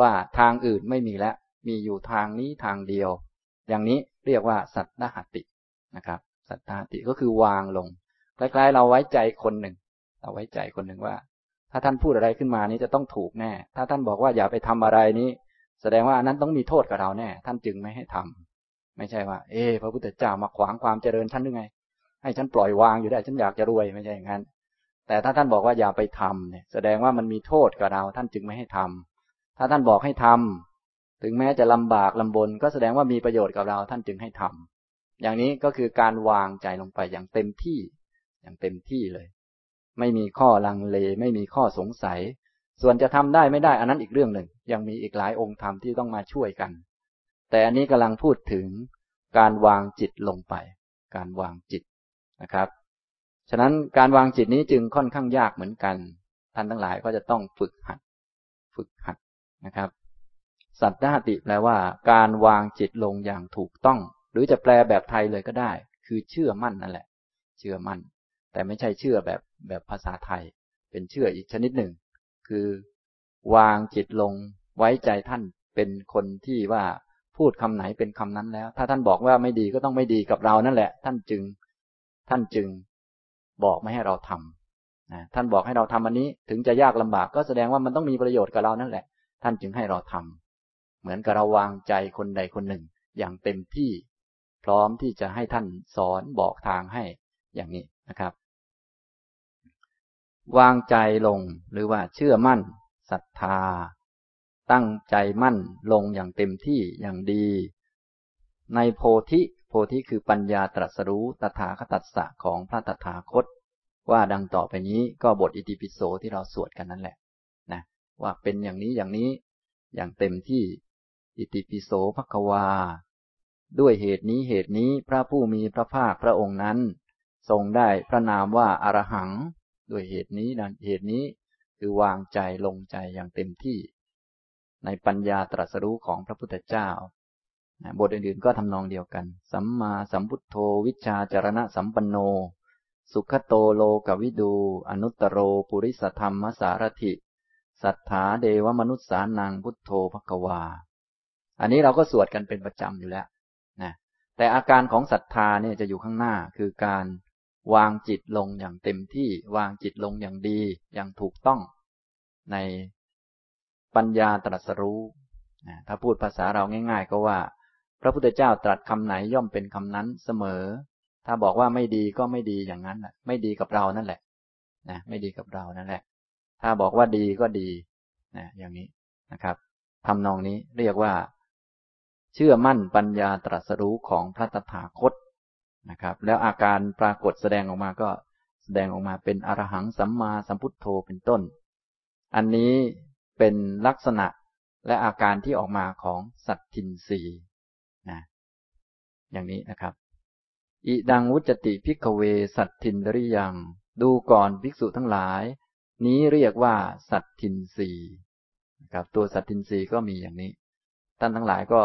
ว่าทางอื่นไม่มีแล้ว มีอยู่ทางนี้ทางเดียว อย่างนี้เรียกว่าสัตตหตินะครับ สัตตหติก็คือวางลงคล้ายๆเราไว้ใจคนหนึ่ง เราไว้ใจคนหนึ่งว่า ถ้าท่านพูดอะไรขึ้นมานี้จะต้องถูกแน่ ถ้าท่านบอกว่าอย่าไปทำอะไรนี้ แสดงว่านั้นต้องมีโทษกับเราแน่ ท่านจึงไม่ให้ทำไม่ใช่ว่าเอพระพุทธเจ้ามาขวางความเจริญฉันหรือไง ให้ฉันปล่อยวางอยู่ได้ฉันอยากจะรวยไม่ใช่อย่างนั้น แต่ถ้าท่านบอกว่าอย่าไปทำเนี่ยแสดงว่ามันมีโทษกับเรา ท่านจึงไม่ให้ทำถ้าท่านบอกให้ทำถึงแม้จะลำบากลำบน ก็แสดงว่ามีประโยชน์กับเรา ท่านจึงให้ทำอย่างนี้ก็คือการวางใจลงไปอย่างเต็มที่ อย่างเต็มที่เลย ไม่มีข้อลังเล ไม่มีข้อสงสัย ส่วนจะทำได้ไม่ได้อันนั้นอีกเรื่องหนึ่ง ยังมีอีกหลายองค์ธรรมที่ต้องมาช่วยกัน แต่อันนี้กำลังพูดถึงการวางจิตลงไป การวางจิตนะครับ ฉะนั้นการวางจิตนี้จึงค่อนข้างยากเหมือนกัน ท่านทั้งหลายก็จะต้องฝึกหัด ฝึกหัดนะครับ สัตตหติแปลว่า การวางจิตลงอย่างถูกต้อง หรือจะแปลแบบไทยเลยก็ได้ คือเชื่อมั่นนั่นแหละ เชื่อมั่น แต่ไม่ใช่เชื่อแบบแบบภาษาไทย เป็นเชื่ออีกชนิดหนึ่ง คือ วางจิตลงไว้ใจท่านเป็นคนที่ว่าพูดคำไหนเป็นคำนั้นแล้ว ถ้าท่านบอกว่าไม่ดีก็ต้องไม่ดีกับเรานั่นแหละ ท่านจึง ท่านจึง บอกไม่ให้เราทำนะท่านบอกให้เราทำอันนี้ถึงจะยากลำบากก็แสดงว่ามันต้องมีประโยชน์กับเรานั่นแหละ ท่านจึงให้เราทำเหมือนกับเราวางใจคนใดคนหนึ่ง อย่างเต็มที่ พร้อมที่จะให้ท่านสอนบอกทางให้อย่างนี้นะครับ วางใจลงหรือว่าเชื่อมั่นศรัทธา ตั้งใจมั่นลงอย่างเต็มที่อย่างดี ในโพธิ พธิคือปัญญาตรัสรู้ตถาคตัสสะของพระตถาคต ว่าดังต่อไปนี้ก็บทอิติปิโสที่เราสวดกันนั่นแหละนะว่าเป็นอย่างนี้อย่างนี้อย่างเต็มที่อิติปิโสภควา ด้วยเหตุนี้เหตุนี้พระผู้มีพระภาคพระองค์นั้น ทรงได้พระนามว่าอารหัง ด้วยเหตุนี้นันเหตุนี้คือวางใจลงใจอย่างเต็มที่ ในปัญญาตรัสรู้ของพระพุทธเจ้า บทอื่นๆก็ทำนองเดียวกัน สัมมาสัมพุทโธวิชาจารณะสัมปันโน สุขโตโลกวิดู อนุตตโรปุริสธรรมสารถิ สัทธาเดวมนุษสานังพุทโธภควา อันนี้เราก็สวดกันเป็นประจำอยู่แล้วนะแต่อาการของศรัทธาเนี่ยจะอยู่ข้างหน้าคือการวางจิตลงอย่างเต็มที่วางจิตลงอย่างดีอย่างถูกต้อง ในปัญญาตรัสรู้นะถ้าพูดภาษาเราง่าย ๆ ก็ว่า พระพุทธเจ้าตรัสคำไหนย่อมเป็นคำนั้นเสมอ ถ้าบอกว่าไม่ดีก็ไม่ดีอย่างนั้นแหละไม่ดีกับเรานั่นแหละนะไม่ดีกับเรานั่นแหละ ถ้าบอกว่าดีก็ดีนะอย่างนี้นะครับทำนองนี้เรียกว่า เชื่อมั่นปัญญาตรัสรู้ของพระตถาคตนะครับ แล้วอาการปรากฏแสดงออกมาก็แสดงออกมาเป็นอรหังสัมมาสัมพุทโธเป็นต้น อันนี้เป็นลักษณะและอาการที่ออกมาของสัตทินรี อย่างนี้นะครับอิดังวุจติพิกเว สัตทินริยัง ดูก่อนภิกษุทั้งหลาย นี้เรียกว่า สัตทินรีนะครับ ตัวสัตทินรีก็มีอย่างนี้ ท่านทั้งหลายก็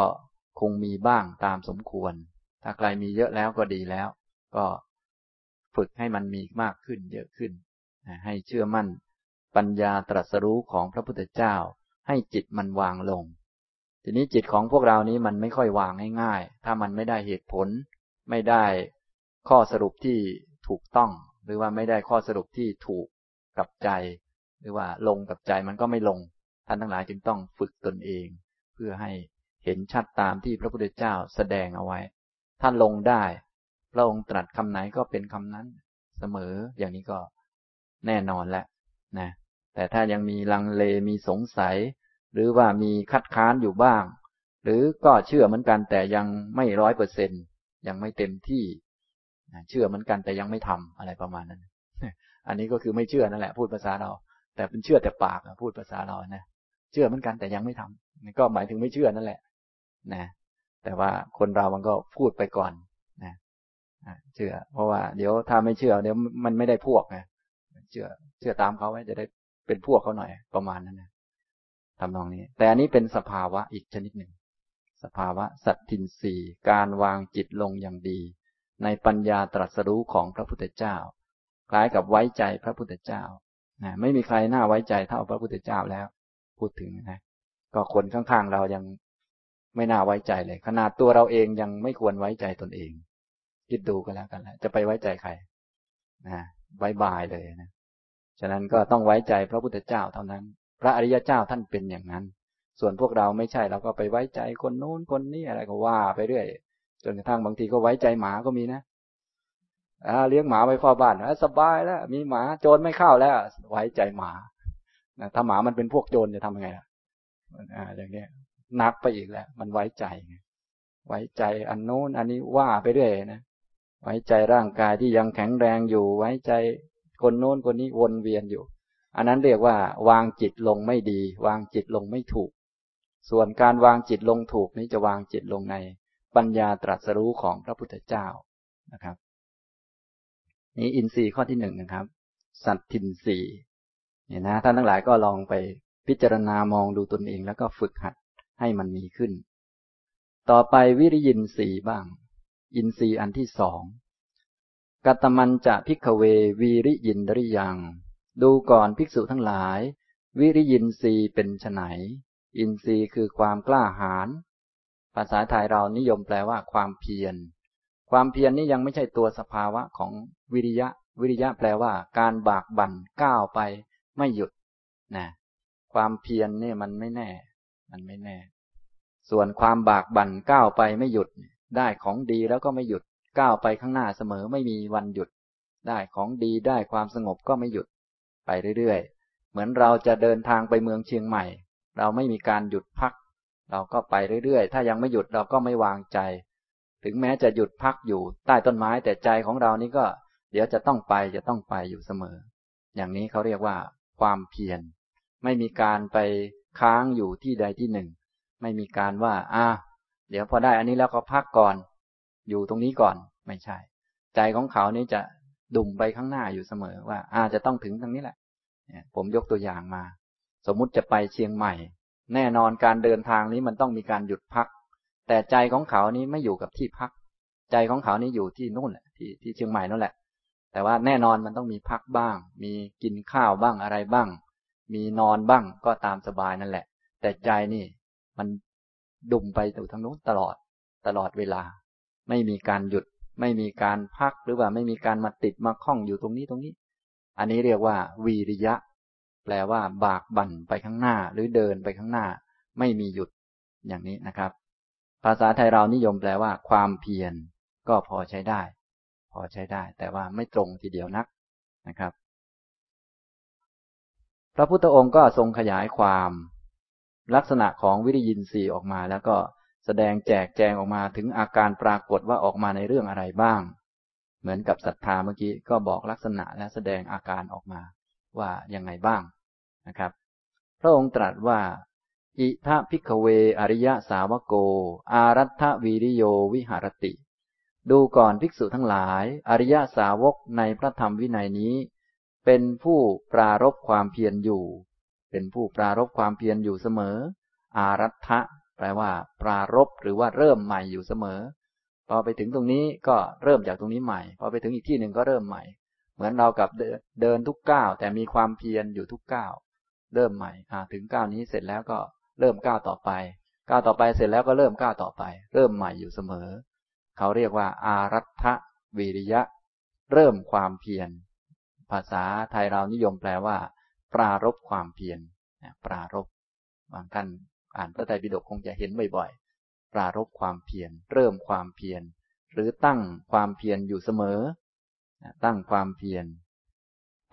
คงมีบ้างตามสมควร ถ้าใครมีเยอะแล้วก็ดีแล้ว ก็ฝึกให้มันมีมากขึ้น เยอะขึ้น ให้เชื่อมั่น ปัญญาตรัสรู้ของพระพุทธเจ้า ให้จิตมันวางลง ทีนี้จิตของพวกเรานี้มันไม่ค่อยวางง่ายๆ ถ้ามันไม่ได้เหตุผล ไม่ได้ข้อสรุปที่ถูกต้อง หรือว่าไม่ได้ข้อสรุปที่ถูกกับใจ หรือว่าลงกับใจมันก็ไม่ลง ท่านทั้งหลายจึงต้องฝึกตนเอง เพื่อให้เห็นชัดตามที่พระพุทธเจ้าแสดงเอาไว้ ท่านลงได้ พระองค์ตรัสคำไหนก็เป็นคำนั้นเสมอ อย่างนี้ก็แน่นอนแล้วนะ แต่ถ้ายังมีลังเลมีสงสัย หรือว่ามีคัดค้านอยู่บ้าง หรือก็เชื่อเหมือนกันแต่ยังไม่ร้อยเปอร์เซ็นยังไม่เต็มที่ เชื่อเหมือนกันแต่ยังไม่ทำอะไรประมาณนั้น อันนี้ก็คือไม่เชื่อนั่นแหละ พูดภาษาเรา แต่เป็นเชื่อแต่ปากพูดภาษาเรานะเชื่อเหมือนกันแต่ยังไม่ทำก็หมายถึงไม่เชื่อนั่นแหละ นะ แต่ว่าคนเรามันก็พูดไปก่อนนะเชื่อ เพราะว่าเดี๋ยวถ้าไม่เชื่อเดี๋ยวมันไม่ได้พวกไงเชื่อเชื่อตามเขาไว้จะได้เป็นพวกเขาหน่อยประมาณนั้นนะ ทำนองนี้ แต่อันนี้เป็นสภาวะอีกชนิดหนึ่ง สภาวะสัตทินรีการวางจิตลงอย่างดี ในปัญญาตรัสรู้ของพระพุทธเจ้า คล้ายกับไว้ใจพระพุทธเจ้านะไม่มีใครน่าไว้ใจเท่าพระพุทธเจ้าแล้ว พูดถึงนะ ก็คนข้างๆเรายังไม่น่าไว้ใจเลย ขนาดตัวเราเองยังไม่ควรไว้ใจตนเอง คิดดูกันแล้วกันแล้วจะไปไว้ใจใครนะไว้บายเลยนะฉะนั้นก็ต้องไว้ใจพระพุทธเจ้าเท่านั้น พระอริยเจ้าท่านเป็นอย่างนั้น ส่วนพวกเราไม่ใช่เราก็ไปไว้ใจคนโน้นคนนี้อะไรก็ว่าไปเรื่อยจนกระทั่งบางทีก็ไว้ใจหมาก็มีนะเลี้ยงหมาไว้เฝ้าบ้านสบายแล้ว มีหมาโจรไม่เข้าแล้ว ไว้ใจหมาถ้าหมามันเป็นพวกโจรจะทำยังไงล่ะอย่างนี้หนักไปอีกแล้ว มันไว้ใจไว้ใจอันโน้นอันนี้ว่าไปเรื่อยนะไว้ใจร่างกายที่ยังแข็งแรงอยู่ ไว้ใจคนโน้นคนนี้วนเวียนอยู่ อันนั้นเรียกว่าวางจิตลงไม่ดี วางจิตลงไม่ถูก ส่วนการวางจิตลงถูกนี้จะวางจิตลงในปัญญาตรัสรู้ของพระพุทธเจ้านะครับ นี้อินทรีย์ข้อที่หนึ่งนะครับ สัตทินทรีย์เนี่ยนะท่านทั้งหลายก็ลองไปพิจารณามองดูตนเองแล้วก็ฝึกหัดให้มันมีขึ้น ต่อไปวิริยินสีบ้าง อินทรีย์อันที่สองกัตมันจะพิกเววีริยินดริยัง ดูก่อนภิกษุทั้งหลาย วิริยินทรีย์เป็นไนอินทรีย์คือความกล้าหาญภาษาไทยเรานิยมแปลว่าความเพียร ความเพียรนนี้ยังไม่ใช่ตัวสภาวะของวิริยะ วิริยะแปลว่า การบากบั่นก้าวไป ไม่หยุดนะความเพียรเนี่มันไม่แน่ มันไม่แน่ ส่วนความบากบั่นก้าวไปไม่หยุด ได้ของดีแล้วก็ไม่หยุดก้าวไปข้างหน้าเสมอไม่มีวันหยุด ได้ของดีได้ความสงบก็ไม่หยุด ไปเรื่อยๆ เหมือนเราจะเดินทางไปเมืองเชียงใหม่ เราไม่มีการหยุดพัก เราก็ไปเรื่อยๆ ถ้ายังไม่หยุดเราก็ไม่วางใจ ถึงแม้จะหยุดพักอยู่ใต้ต้นไม้แต่ใจของเรานี้ก็ เดี๋ยวจะต้องไปจะต้องไปอยู่เสมอ อย่างนี้เขาเรียกว่า ความเพียร ไม่มีการไปค้างอยู่ที่ใดที่หนึ่ง ไม่มีการว่า อ่า เดี๋ยวพอได้อันนี้แล้วก็พักก่อน อยู่ตรงนี้ก่อน ไม่ใช่ ใจของเขานี่จะดุ่มไปข้างหน้าอยู่เสมอว่าอาจะต้องถึงตรงนี้แหละ ผมยกตัวอย่างมา สมมุติจะไปเชียงใหม่ แน่นอนการเดินทางนี้มันต้องมีการหยุดพัก แต่ใจของเขานี้ไม่อยู่กับที่พัก ใจของเขานี้อยู่ที่นู่นที่ที่เชียงใหม่นั่นแหละ แต่ว่าแน่นอนมันต้องมีพักบ้าง มีกินข้าวบ้างอะไรบ้าง มีนอนบ้างก็ตามสบายนั่นแหละ แต่ใจนี่มันดุ่มไปอยู่ทางนู้นตลอดตลอดเวลา ไม่มีการหยุด ไม่มีการพักหรือว่าไม่มีการมาติดมาคล้องอยู่ตรงนี้ตรงนี้ อันนี้เรียกว่า วีริยะ แปลว่า บากบั่นไปข้างหน้า หรือเดินไปข้างหน้า ไม่มีหยุดอย่างนี้นะครับ ภาษาไทยเรานิยมแปลว่า ความเพียรก็พอใช้ได้ พอใช้ได้ แต่ว่าไม่ตรงทีเดียวนักนะครับ พระพุทธองค์ก็ทรงขยายความลักษณะของวิริยินทรีย์ออกมา แล้วก็แสดงแจกแจงออกมาถึงอาการปรากฏว่าออกมาในเรื่องอะไรบ้าง เหมือนกับศรัทธาเมื่อกี้ก็บอกลักษณะและแสดงอาการออกมาว่ายังไงบ้างนะครับ พระองค์ตรัสว่า อิทะพิกเว อริยสาวโก อารัตถวีริโยวิหารติ ดูก่อนภิกษุทั้งหลาย อริยสาวกในพระธรรมวินัยนี้ เป็นผู้ปรารบความเพียรอยู่ เป็นผู้ปรารบความเพียรอยู่เสมอ อารัฐะแปลว่า ปรารบหรือว่าเริ่มใหม่อยู่เสมอ พอไปถึงตรงนี้ก็เริ่มจากตรงนี้ใหม่ พอไปถึงอีกที่หนึ่งก็เริ่มใหม่ เหมือนเรากับเดินทุกก้าวแต่มีความเพียรอยู่ทุกก้าวเริ่มใหม่ถึงก้าวนี้เสร็จแล้วก็เริ่มก้าวต่อไป ก้าวต่อไปเสร็จแล้วก็เริ่มก้าวต่อไป เริ่มใหม่อยู่เสมอ เขาเรียกว่า อารัฐวิริยะ เริ่มความเพียร ภาษาไทยเรานิยมแปลว่า ปรารบความเพียรปรารบบางท่านอ่านพระไตรปิฎกคงจะเห็นบ่อยๆ ปรารบความเพียรเริ่มความเพียรหรือตั้งความเพียรอยู่เสมอ ตั้งความเพียร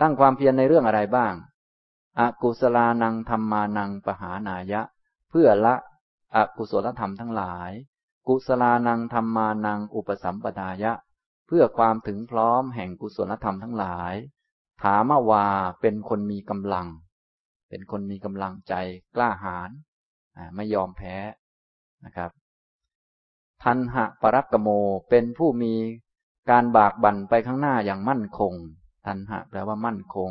ตั้งความเพียรในเรื่องอะไรบ้างอากุศลานังธรรมานังปหานายะ เพื่อละอกุศลธรรมทั้งหลาย กุศลานังธรรมานังอุปสัมปทายะ เพื่อความถึงพร้อมแห่งกุศลธรรมทั้งหลาย ถามวาเป็นคนมีกำลัง เป็นคนมีกำลังใจกล้าหาญไม่ยอมแพ้นะครับ ทันหะปรักกโมเป็นผู้มีการบากบั่นไปข้างหน้าอย่างมั่นคง ทันหะแปลว่ามั่นคง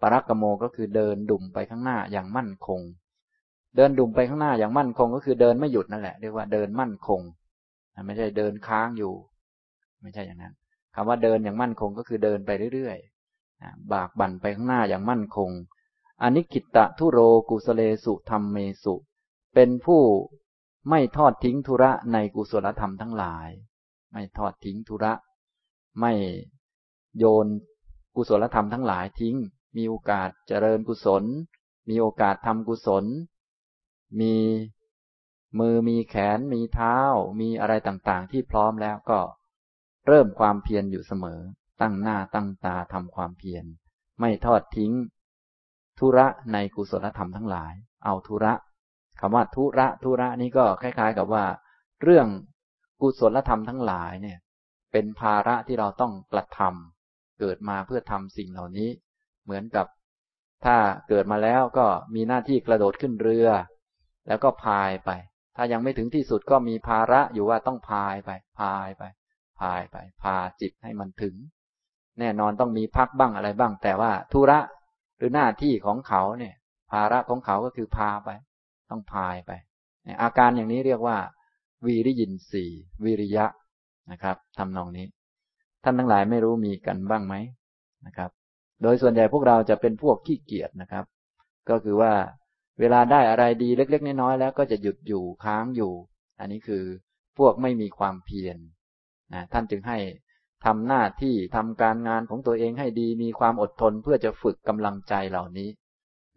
ปรักกโมก็คือเดินดุ่มไปข้างหน้าอย่างมั่นคง เดินดุ่มไปข้างหน้าอย่างมั่นคง ก็คือเดินไม่หยุดนั่นแหละเรียกว่าเดินมั่นคง ไม่ใช่เดินค้างอยู่ ไม่ใช่อย่างนั้นคำว่าเดินอย่างมั่นคงก็คือเดินไปเรื่อยๆบากบั่นไปข้างหน้าอย่างมั่นคงอนิกิตะทุโรกุสเลสุธรรมเมสุ เป็นผู้ ไม่ทอดทิ้งธุระในกุศลธรรมทั้งหลาย ไม่ทอดทิ้งธุระ ไม่โยนกุศลธรรมทั้งหลายทิ้ง มีโอกาสเจริญกุศล มีโอกาสทำกุศล มีมือมีแขน มีเท้า มีอะไรต่างๆ ที่พร้อมแล้วก็เริ่มความเพียรอยู่เสมอ ตั้งหน้าตั้งตาทำความเพียร ไม่ทอดทิ้ง ธุระในกุศลธรรมทั้งหลาย เอาธุระ คำว่าธุระธุระนี้ก็คล้าย ๆ กับว่า เรื่องกุศลธรรมทั้งหลายเนี่ย เป็นภาระที่เราต้องกระทำเกิดมาเพื่อทำสิ่งเหล่านี้ เหมือนกับ ถ้าเกิดมาแล้วก็มีหน้าที่กระโดดขึ้นเรือ แล้วก็พายไป ถ้ายังไม่ถึงที่สุดก็มีภาระอยู่ว่าต้องพายไป พายไป พายไป พาจิตให้มันถึง แน่นอนต้องมีพักบ้างอะไรบ้าง แต่ว่าธุระหรือหน้าที่ของเขาเนี่ย ภาระของเขาก็คือพาไป ต้องพายไป อาการอย่างนี้เรียกว่า วีริยินสีวิริยะนะครับทำนองนี้ ท่านทั้งหลายไม่รู้มีกันบ้างไหมนะครับ โดยส่วนใหญ่พวกเราจะเป็นพวกขี้เกียจนะครับ ก็คือว่าเวลาได้อะไรดีเล็ก ๆ น้อยๆแล้วก็จะหยุดอยู่ค้างอยู่ อันนี้คือพวกไม่มีความเพียรนะท่านจึงให้ทำหน้าที่ทำการงานของตัวเองให้ดีมีความอดทนเพื่อจะฝึกกำลังใจเหล่านี้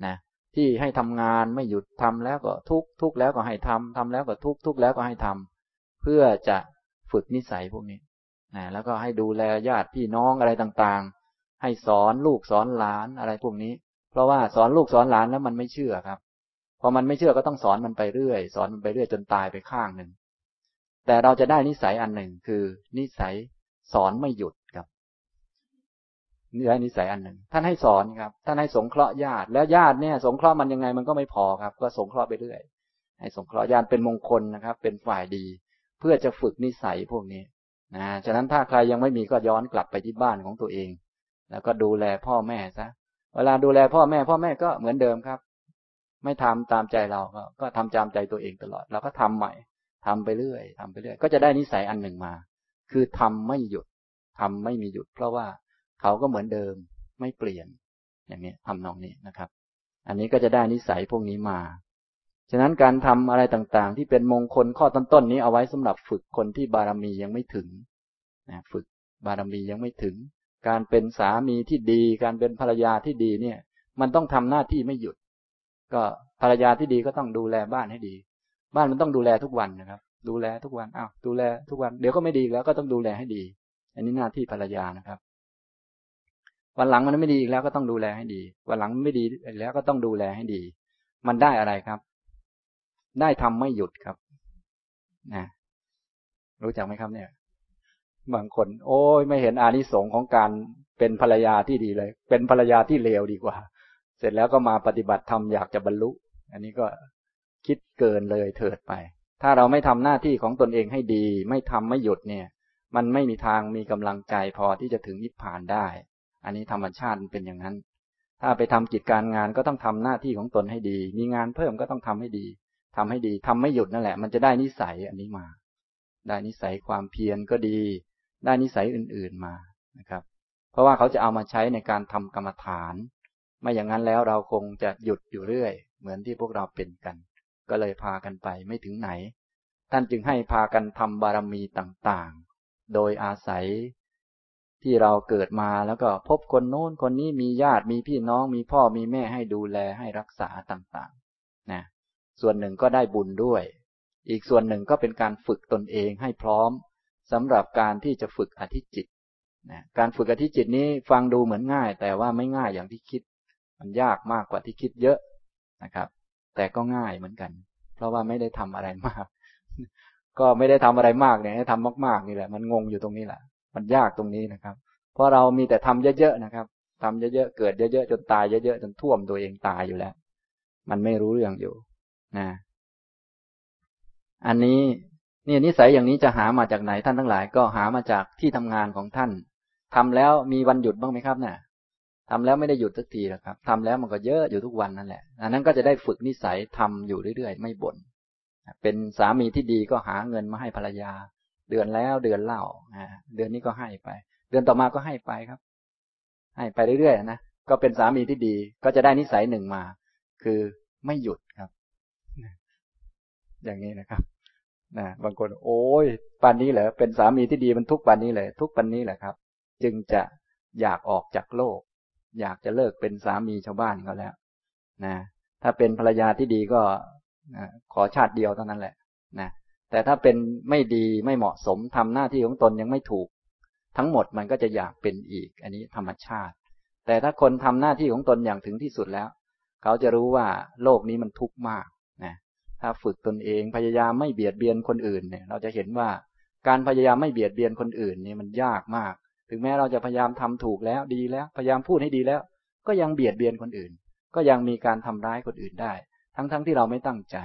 นะ ที่ให้ทำงานไม่หยุดทำแล้วก็ทุกทุกแล้วก็ให้ทำทำแล้วก็ทุกทุกแล้วก็ให้ทำเพื่อจะฝึกนิสัยพวกนี้นะแล้วก็ให้ดูแลญาติพี่น้องอะไรต่างๆ ให้สอนลูกสอนหลานอะไรพวกนี้ เพราะว่าสอนลูกสอนหลานแล้วมันไม่เชื่อครับพอมันไม่เชื่อก็ต้องสอนมันไปเรื่อย สอนมันไปเรื่อยจนตายไปข้างหนึ่งแต่เราจะได้นิสัยอันหนึ่งคือนิสัยสอนไม่หยุดครับ นี่ได้นิสัยอันหนึ่งท่านให้สอนครับ ท่านให้สงเคราะห์ญาติ แล้วญาติเนี่ย สงเคราะห์มันยังไงมันก็ไม่พอครับ ก็สงเคราะห์ไปเรื่อยให้สงเคราะห์ญาติเป็นมงคลนะครับ เป็นฝ่ายดี เพื่อจะฝึกนิสัยพวกนี้นะฉะนั้นถ้าใครยังไม่มีก็ย้อนกลับไปที่บ้านของตัวเอง แล้วก็ดูแลพ่อแม่ซะเวลาดูแลพ่อแม่ พ่อแม่ก็เหมือนเดิมครับ ไม่ทำตามใจเราก็ก็ทำตามใจตัวเองตลอดเราก็ทำใหม่ทำไปเรื่อยทำไปเรื่อย ก็จะได้นิสัยอันหนึ่งมา คือทำไม่หยุดทำไม่มีหยุด เพราะว่า เขาก็เหมือนเดิมไม่เปลี่ยน อย่างนี้ทำนองนี้นะครับ อันนี้ก็จะได้นิสัยพวกนี้มา ฉะนั้นการทำอะไรต่างๆ ที่เป็นมงคลข้อต้นๆนี้เอาไว้สำหรับฝึกคนที่บารมียังไม่ถึงนะฝึกบารมียังไม่ถึง การเป็นสามีที่ดี การเป็นภรรยาที่ดีเนี่ย มันต้องทำหน้าที่ไม่หยุด ก็ภรรยาที่ดีก็ต้องดูแลบ้านให้ดี บ้านมันต้องดูแลทุกวันนะครับ ดูแลทุกวันอ้าวดูแลทุกวัน เดี๋ยวก็ไม่ดีแล้วก็ต้องดูแลให้ดี อันนี้หน้าที่ภรรยานะครับ วันหลังมันไม่ดีอีกแล้วก็ต้องดูแลให้ดี วันหลังไม่ดีอีกแล้วก็ต้องดูแลให้ดี มันได้อะไรครับ ได้ทำไม่หยุดครับนะรู้จักไหมครับเนี่ย บางคน โอ้ยไม่เห็นอานิสงส์ของการเป็นภรรยาที่ดีเลย เป็นภรรยาที่เลวดีกว่า เสร็จแล้วก็มาปฏิบัติธรรมอยากจะบรรลุ อันนี้ก็คิดเกินเลยเถิดไป ถ้าเราไม่ทำหน้าที่ของตนเองให้ดี ไม่ทำไม่หยุดเนี่ย มันไม่มีทางมีกำลังใจพอที่จะถึงนิพพานได้ อันนี้ธรรมชาติเป็นอย่างนั้น ถ้าไปทำกิจการงานก็ต้องทำหน้าที่ของตนให้ดี มีงานเพิ่มก็ต้องทำให้ดีทำให้ดีทำไม่หยุดนั่นแหละ มันจะได้นิสัยอันนี้มา ได้นิสัยความเพียรก็ดี ได้นิสัยอื่นๆมานะครับ เพราะว่าเขาจะเอามาใช้ในการทำกรรมฐาน ไม่อย่างนั้นแล้วเราคงจะหยุดอยู่เรื่อย เหมือนที่พวกเราเป็นกัน ก็เลยพากันไปไม่ถึงไหน ท่านจึงให้พากันทำบารมีต่างๆ โดยอาศัย ที่เราเกิดมาแล้วก็พบคนโน้นคนนี้มีญาติมีพี่น้องมีพ่อมีแม่ให้ดูแลให้รักษาต่างๆนะส่วนหนึ่งก็ได้บุญด้วย อีกส่วนหนึ่งก็เป็นการฝึกตนเองให้พร้อมสำหรับการที่จะฝึกอธิจิตนะการฝึกอธิจิตนี้ฟังดูเหมือนง่าย แต่ว่าไม่ง่ายอย่างที่คิด มันยากมากกว่าที่คิดเยอะนะครับ แต่ก็ง่ายเหมือนกัน เพราะว่าไม่ได้ทำอะไรมาก ก็ไม่ได้ทำอะไรมากเนี่ยให้ทำมาก ๆ นี่แหละ มันงงอยู่ตรงนี้แหละ มันยากตรงนี้นะครับ เพราะเรามีแต่ทำเยอะๆนะครับทำเยอะๆเกิดเยอะๆจนตายเยอะๆจนท่วมตัวเองตายอยู่แล้ว มันไม่รู้เรื่องอยู่นะอันนี้นี่นิสัยอย่างนี้จะหามาจากไหนท่านทั้งหลาย ก็หามาจากที่ทำงานของท่านทำแล้วมีวันหยุดบ้างไหมครับเนี่ยทำแล้วไม่ได้หยุดสักทีนะครับทำแล้วมันก็เยอะอยู่ทุกวันนั่นแหละ อันนั้นก็จะได้ฝึกนิสัยทำอยู่เรื่อยๆ ไม่บน่น เป็นสามีที่ดีก็หาเงินมาให้ภรรยา เดือนแล้วเดือนเล่าเดือนนี้ก็ให้ไป เดือนต่อมาก็ให้ไปครับ ให้ไปเรื่อยๆนะก็เป็นสามีที่ดีก็จะได้นิสัยหนึ่งมา คือไม่หยุดครับ อย่างนี้นะครับนะบางคน โอ้ยปันนี้เหรอเป็นสามีที่ดีมันทุกปันนี้เลย ทุกปันนี้แหละครับ จึงจะอยากออกจากโลก อยากจะเลิกเป็นสามีชาวบ้านก็แล้วนะถ้าเป็นภรรยาที่ดีก็ขอชาติเดียวเท่านั้นแหละนะ แต่ถ้าเป็นไม่ดีไม่เหมาะสมทำหน้าที่ของตนยังไม่ถูก ทั้งหมดมันก็จะอยากเป็นอีก อันนี้ธรรมชาติ แต่ถ้าคนทำหน้าที่ของตนอย่างถึงที่สุดแล้ว เขาจะรู้ว่าโลกนี้มันทุกข์มากนะถ้าฝึกตนเองพยายามไม่เบียดเบียนคนอื่นเนี่ย เราจะเห็นว่าการพยายามไม่เบียดเบียนคนอื่นเนี่ยมันยากมาก ถึงแม้เราจะพยายามทำถูกแล้วดีแล้ว พยายามพูดให้ดีแล้ว ก็ยังเบียดเบียนคนอื่น ก็ยังมีการทำร้ายคนอื่นได้ ทั้งๆทที่เราไม่ตั้งใจ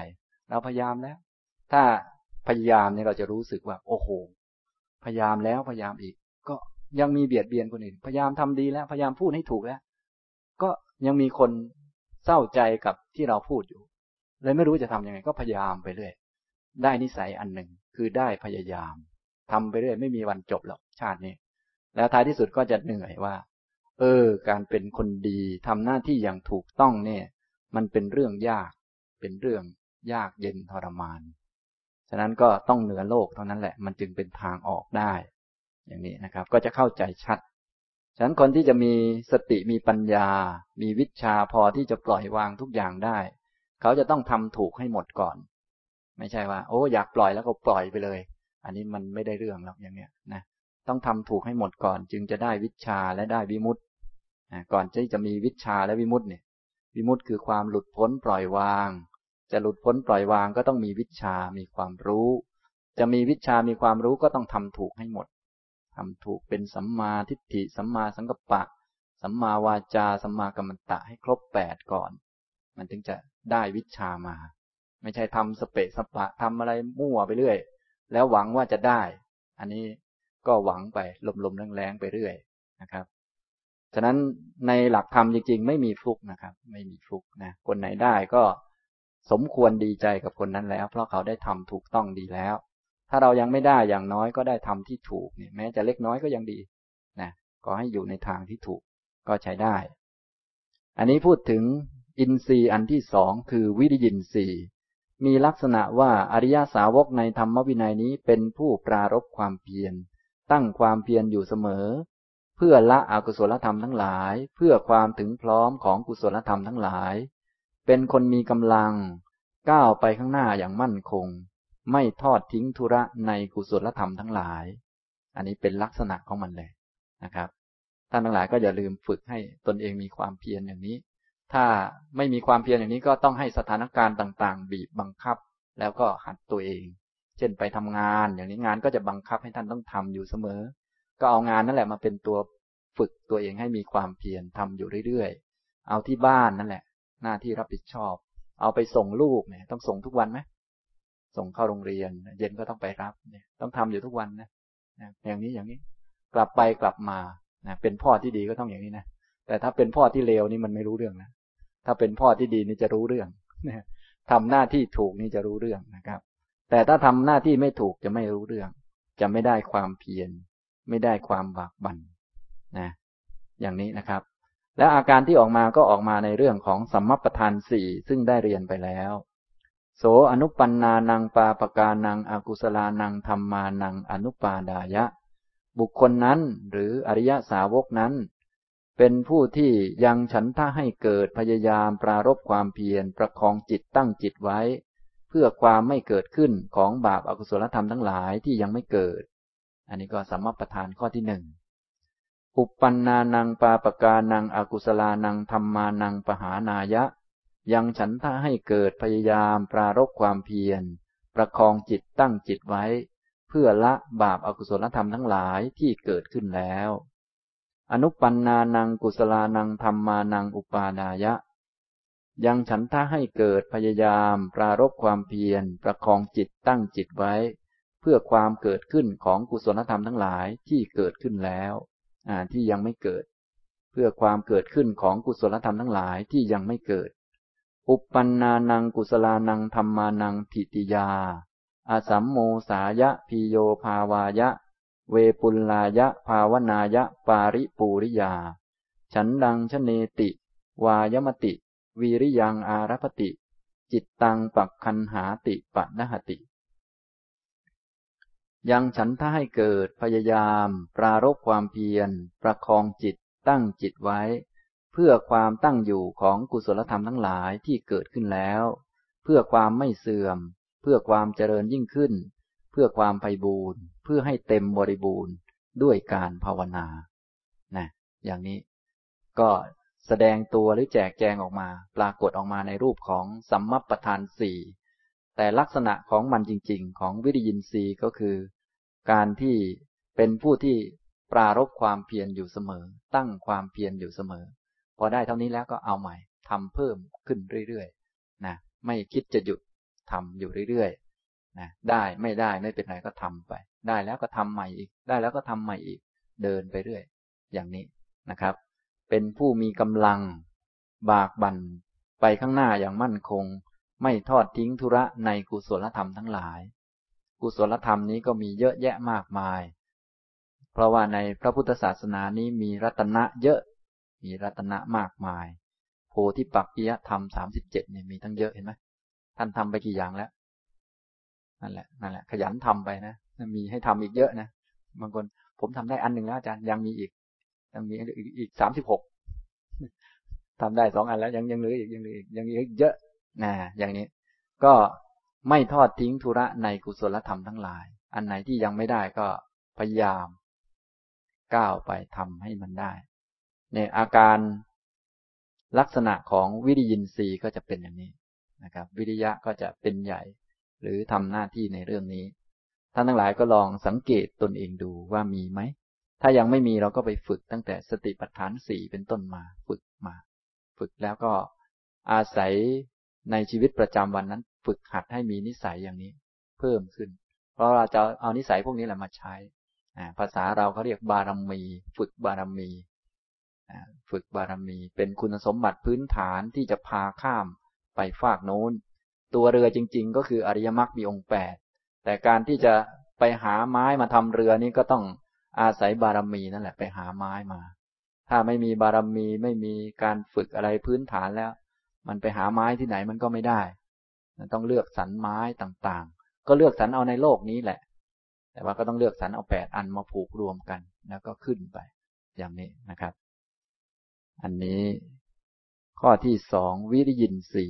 เราพยายามแล้ว ถ้า พยายามเนี่ยเราจะรู้สึกว่า โอ้โห พยายามแล้วพยายามอีก ก็ยังมีเบียดเบียนคนอื่น พยายามทำดีแล้ว พยายามพูดให้ถูกแล้ว ก็ยังมีคนเศร้าใจกับที่เราพูดอยู่ เลยไม่รู้จะทํำยังไง ก็พยายามไปเรื่อย ได้นิสัยอันหนึ่งคือได้พยายามทำไปเรื่อยไม่มีวันจบหรอกชาตินี้ แล้วท้ายที่สุดก็จะเหนื่อยว่า เออ การเป็นคนดีทำหน้าที่อย่างถูกต้องเนี่ย มันเป็นเรื่องยาก เป็นเรื่องยากเย็นทรมาน ฉะนั้นก็ต้องเหนือโลกเท่านั้นแหละ มันจึงเป็นทางออกได้ อย่างนี้นะครับ ก็จะเข้าใจชัด ฉะนั้นคนที่จะมีสติมีปัญญา มีวิชาพอที่จะปล่อยวางทุกอย่างได้ เขาจะต้องทำถูกให้หมดก่อน ไม่ใช่ว่า โอ้อยากปล่อยแล้วก็ปล่อยไปเลย อันนี้มันไม่ได้เรื่องหรอกอย่างเนี้ยนะ ต้องทำถูกให้หมดก่อน จึงจะได้วิชาและได้วิมุตต์ก่อนที่จะมีวิชาและวิมุตต์เนี่ย วิมุตต์คือความหลุดพ้นปล่อยวาง จะหลุดพ้นปล่อยวางก็ต้องมีวิชา มีความรู้ จะมีวิชา มีความรู้ก็ต้องทำถูกให้หมดทำถูกเป็นสัมมาทิฏฐิ สัมมาสังกัปปะ สัมมาวาจา สัมมากัมมันตะให้ครบแปดก่อน มันถึงจะได้วิชามา ไม่ใช่ทำสเปะสปะทำอะไรมั่วไปเรื่อย แล้วหวังว่าจะได้ อันนี้ก็หวังไปลมๆแรงๆไปเรื่อยนะครับฉะนั้นในหลักธรรมจริงๆ ไม่มีฟุกนะครับ ไม่มีฟุกนะคนไหนได้ก็ สมควรดีใจกับคนนั้นแล้ว เพราะเขาได้ทำถูกต้องดีแล้ว ถ้าเรายังไม่ได้อย่างน้อยก็ได้ทำที่ถูกเนี่ยแม้จะเล็กน้อยก็ยังดีนะก็ให้อยู่ในทางที่ถูกก็ใช้ได้ อันนี้พูดถึงอินทรีย์อันที่สองคือวิริยินทรีย์มีลักษณะว่าอริยสาวกในธรรมวินัยนี้เป็นผู้ปรารบความเพียร ตั้งความเพียรอยู่เสมอ เพื่อละอกุศลธรรมทั้งหลาย เพื่อความถึงพร้อมของกุศลธรรมทั้งหลาย เป็นคนมีกำลัง ก้าวไปข้างหน้าอย่างมั่นคง ไม่ทอดทิ้งธุระในกุศลธรรมทั้งหลาย อันนี้เป็นลักษณะของมันเลยนะครับท่านทั้งหลายก็อย่าลืมฝึกให้ตนเองมีความเพียรอย่างนี้ ถ้าไม่มีความเพียรอย่างนี้ก็ต้องให้สถานการณ์ต่างๆ บีบบังคับ แล้วก็หัดตัวเอง เช่นไปทำงานอย่างนี้งานก็จะบังคับให้ท่านต้องทำอยู่เสมอ ก็เอางานนั่นแหละมาเป็นตัวฝึกตัวเองให้มีความเพียรทำอยู่เรื่อยๆ เอาที่บ้านนั่นแหละ หน้าที่รับผิดชอบ เอาไปส่งลูกเนี่ย ต้องส่งทุกวันไหมส่งเข้าโรงเรียน เย็นก็ต้องไปรับเนี่ย ต้องทำอยู่ทุกวันนะอย่างนี้อย่างนี้ กลับไปกลับมานะเป็นพ่อที่ดีก็ต้องอย่างนี้นะแต่ถ้าเป็นพ่อที่เลวนี่มันไม่รู้เรื่องนะถ้าเป็นพ่อที่ดีนี่จะรู้เรื่องนะทำหน้าที่ถูกนี่จะรู้เรื่องนะครับ แต่ถ้าทำหน้าที่ไม่ถูกจะไม่รู้เรื่อง จะไม่ได้ความเพียรไม่ได้ความบากบั่นนะ อย่างนี้นะครับ และอาการที่ออกมาก็ออกมาในเรื่องของสัมมัปทานสี่ซึ่งได้เรียนไปแล้ว โสอนุปันนานังปาปกานังอากุศลานังธรรมานังอนุปาดายะ บุคคลนั้นหรืออริยสาวกนั้น เป็นผู้ที่ยังฉันท่าให้เกิดพยายามปรารบความเพียรประคองจิตตั้งจิตไว้ เพื่อความไม่เกิดขึ้นของบาปอากุศลธรรมทั้งหลายที่ยังไม่เกิด อันนี้ก็สัมมประธานข้อที่หนึ่ง อุปปันนานังปาปกานังอากุศลานังธรรมานังปหานายะ ยังฉันทะให้เกิดพยายามปรารบความเพียร ประคองจิตตั้งจิตไว้ เพื่อละบาปอากุศลธรรมทั้งหลายที่เกิดขึ้นแล้ว อนุปันนานังกุศลานังธรรมานังอุปาดายะ ยังฉันทะให้เกิดพยายามปรารบความเพียร ประคองจิตตั้งจิตไว้ เพื่อความเกิดขึ้นของกุศลธรรมทั้งหลายที่เกิดขึ้นแล้ว ที่ยังไม่เกิด เพื่อความเกิดขึ้นของกุศลธรรมทั้งหลายที่ยังไม่เกิด อุปปันนานังกุศลานังธรรมานังทิติยา อาสัมโมสายะพิโยภาวายะ เวปุลลายะภาวนายะปาริปูริยา ฉันดังชเนติ วายมติ วีริยังอารพติ จิตตังปักคันหาติปะนหติ ยังฉันถ้าให้เกิดพยายาม ปรารบความเพียร ประคองจิตตั้งจิตไว้ เพื่อความตั้งอยู่ของกุศลธรรมทั้งหลายที่เกิดขึ้นแล้ว เพื่อความไม่เสื่อม เพื่อความเจริญยิ่งขึ้น เพื่อความไพบูรณ์ เพื่อให้เต็มบริบูรณ์ด้วยการภาวนานะอย่างนี้ ก็แสดงตัวหรือแจกแจงออกมา ปรากฏออกมาในรูปของสัมมัปปทานสี่ แต่ลักษณะของมันจริง ๆ ของวิริยินทรีย์ก็คือ การที่เป็นผู้ที่ปรารบความเพียรอยู่เสมอ ตั้งความเพียรอยู่เสมอ พอได้เท่านี้แล้วก็เอาใหม่ทำเพิ่มขึ้นเรื่อยๆนะไม่คิดจะหยุดทำอยู่เรื่อยๆนะได้ไม่ได้ไม่เป็นไรก็ทำไป ได้แล้วก็ทำใหม่อีก ได้แล้วก็ทำใหม่อีก เดินไปเรื่อย อย่างนี้นะครับ เป็นผู้มีกำลังบากบั่นไปข้างหน้าอย่างมั่นคง ไม่ทอดทิ้งธุระในกุศลธรรมทั้งหลาย กุศลธรรมนี้ก็มีเยอะแยะมากมาย เพราะว่าในพระพุทธศาสนานี้มีรัตนะเยอะ มีรัตนะมากมาย โพธิปักกิยธรรมสามสิบเจ็ดเนี่ยมีทั้งเยอะเห็นไหมท่านทำไปกี่อย่างแล้ว นั่นแหละ นั่นแหละ ขยันทำไปนะ มีให้ทำอีกเยอะนะ บางคนผมทำได้อันหนึ่งแล้วอาจารย์ ยังมีอีก ยังมีอีกสามสิบหกทำได้สองอันแล้วยังยังเหลืออีกยังเหลืออีกยังเหลือเยอะ นะอย่างนี้ ก็ไม่ทอดทิ้งธุระในกุศลธรรมทั้งหลาย อันไหนที่ยังไม่ได้ก็พยายามก้าวไปทำให้มันได้เนี่ยอาการลักษณะของวิริยินทรีย์ก็จะเป็นอย่างนี้นะครับ วิริยะก็จะเป็นใหญ่ หรือทำหน้าที่ในเรื่องนี้ ท่านทั้งหลายก็ลองสังเกตตนเองดูว่ามีไหม ถ้ายังไม่มีเราก็ไปฝึกตั้งแต่สติปัฏฐานสี่เป็นต้นมา ฝึกมา ฝึกแล้วก็อาศัย ในชีวิตประจำวันนั้น ฝึกหัดให้มีนิสัยอย่างนี้ เพิ่มขึ้น เพราะเราจะเอานิสัยพวกนี้แหละมาใช้ภาษาเราเขาเรียกบารมี ฝึกบารมีฝึกบารมี เป็นคุณสมบัติพื้นฐานที่จะพาข้ามไปฝากโน้น ตัวเรือจริง ๆ ก็คืออริยมรรคมีองค์แปดแต่การที่จะไปหาไม้มาทำเรือนี้ก็ต้องอาศัยบารมีนั่นแหละไปหาไม้มา ถ้าไม่มีบารมีไม่มีการฝึกอะไรพื้นฐานแล้ว มันไปหาไม้ที่ไหนมันก็ไม่ได้ มันต้องเลือกสรรไม้ต่างๆ ก็เลือกสรรเอาในโลกนี้แหละ แต่ว่าก็ต้องเลือกสรรเอาแปดอันมาผูกรวมกัน แล้วก็ขึ้นไป อย่างนี้นะครับ อันนี้ข้อที่สองวิริยินสี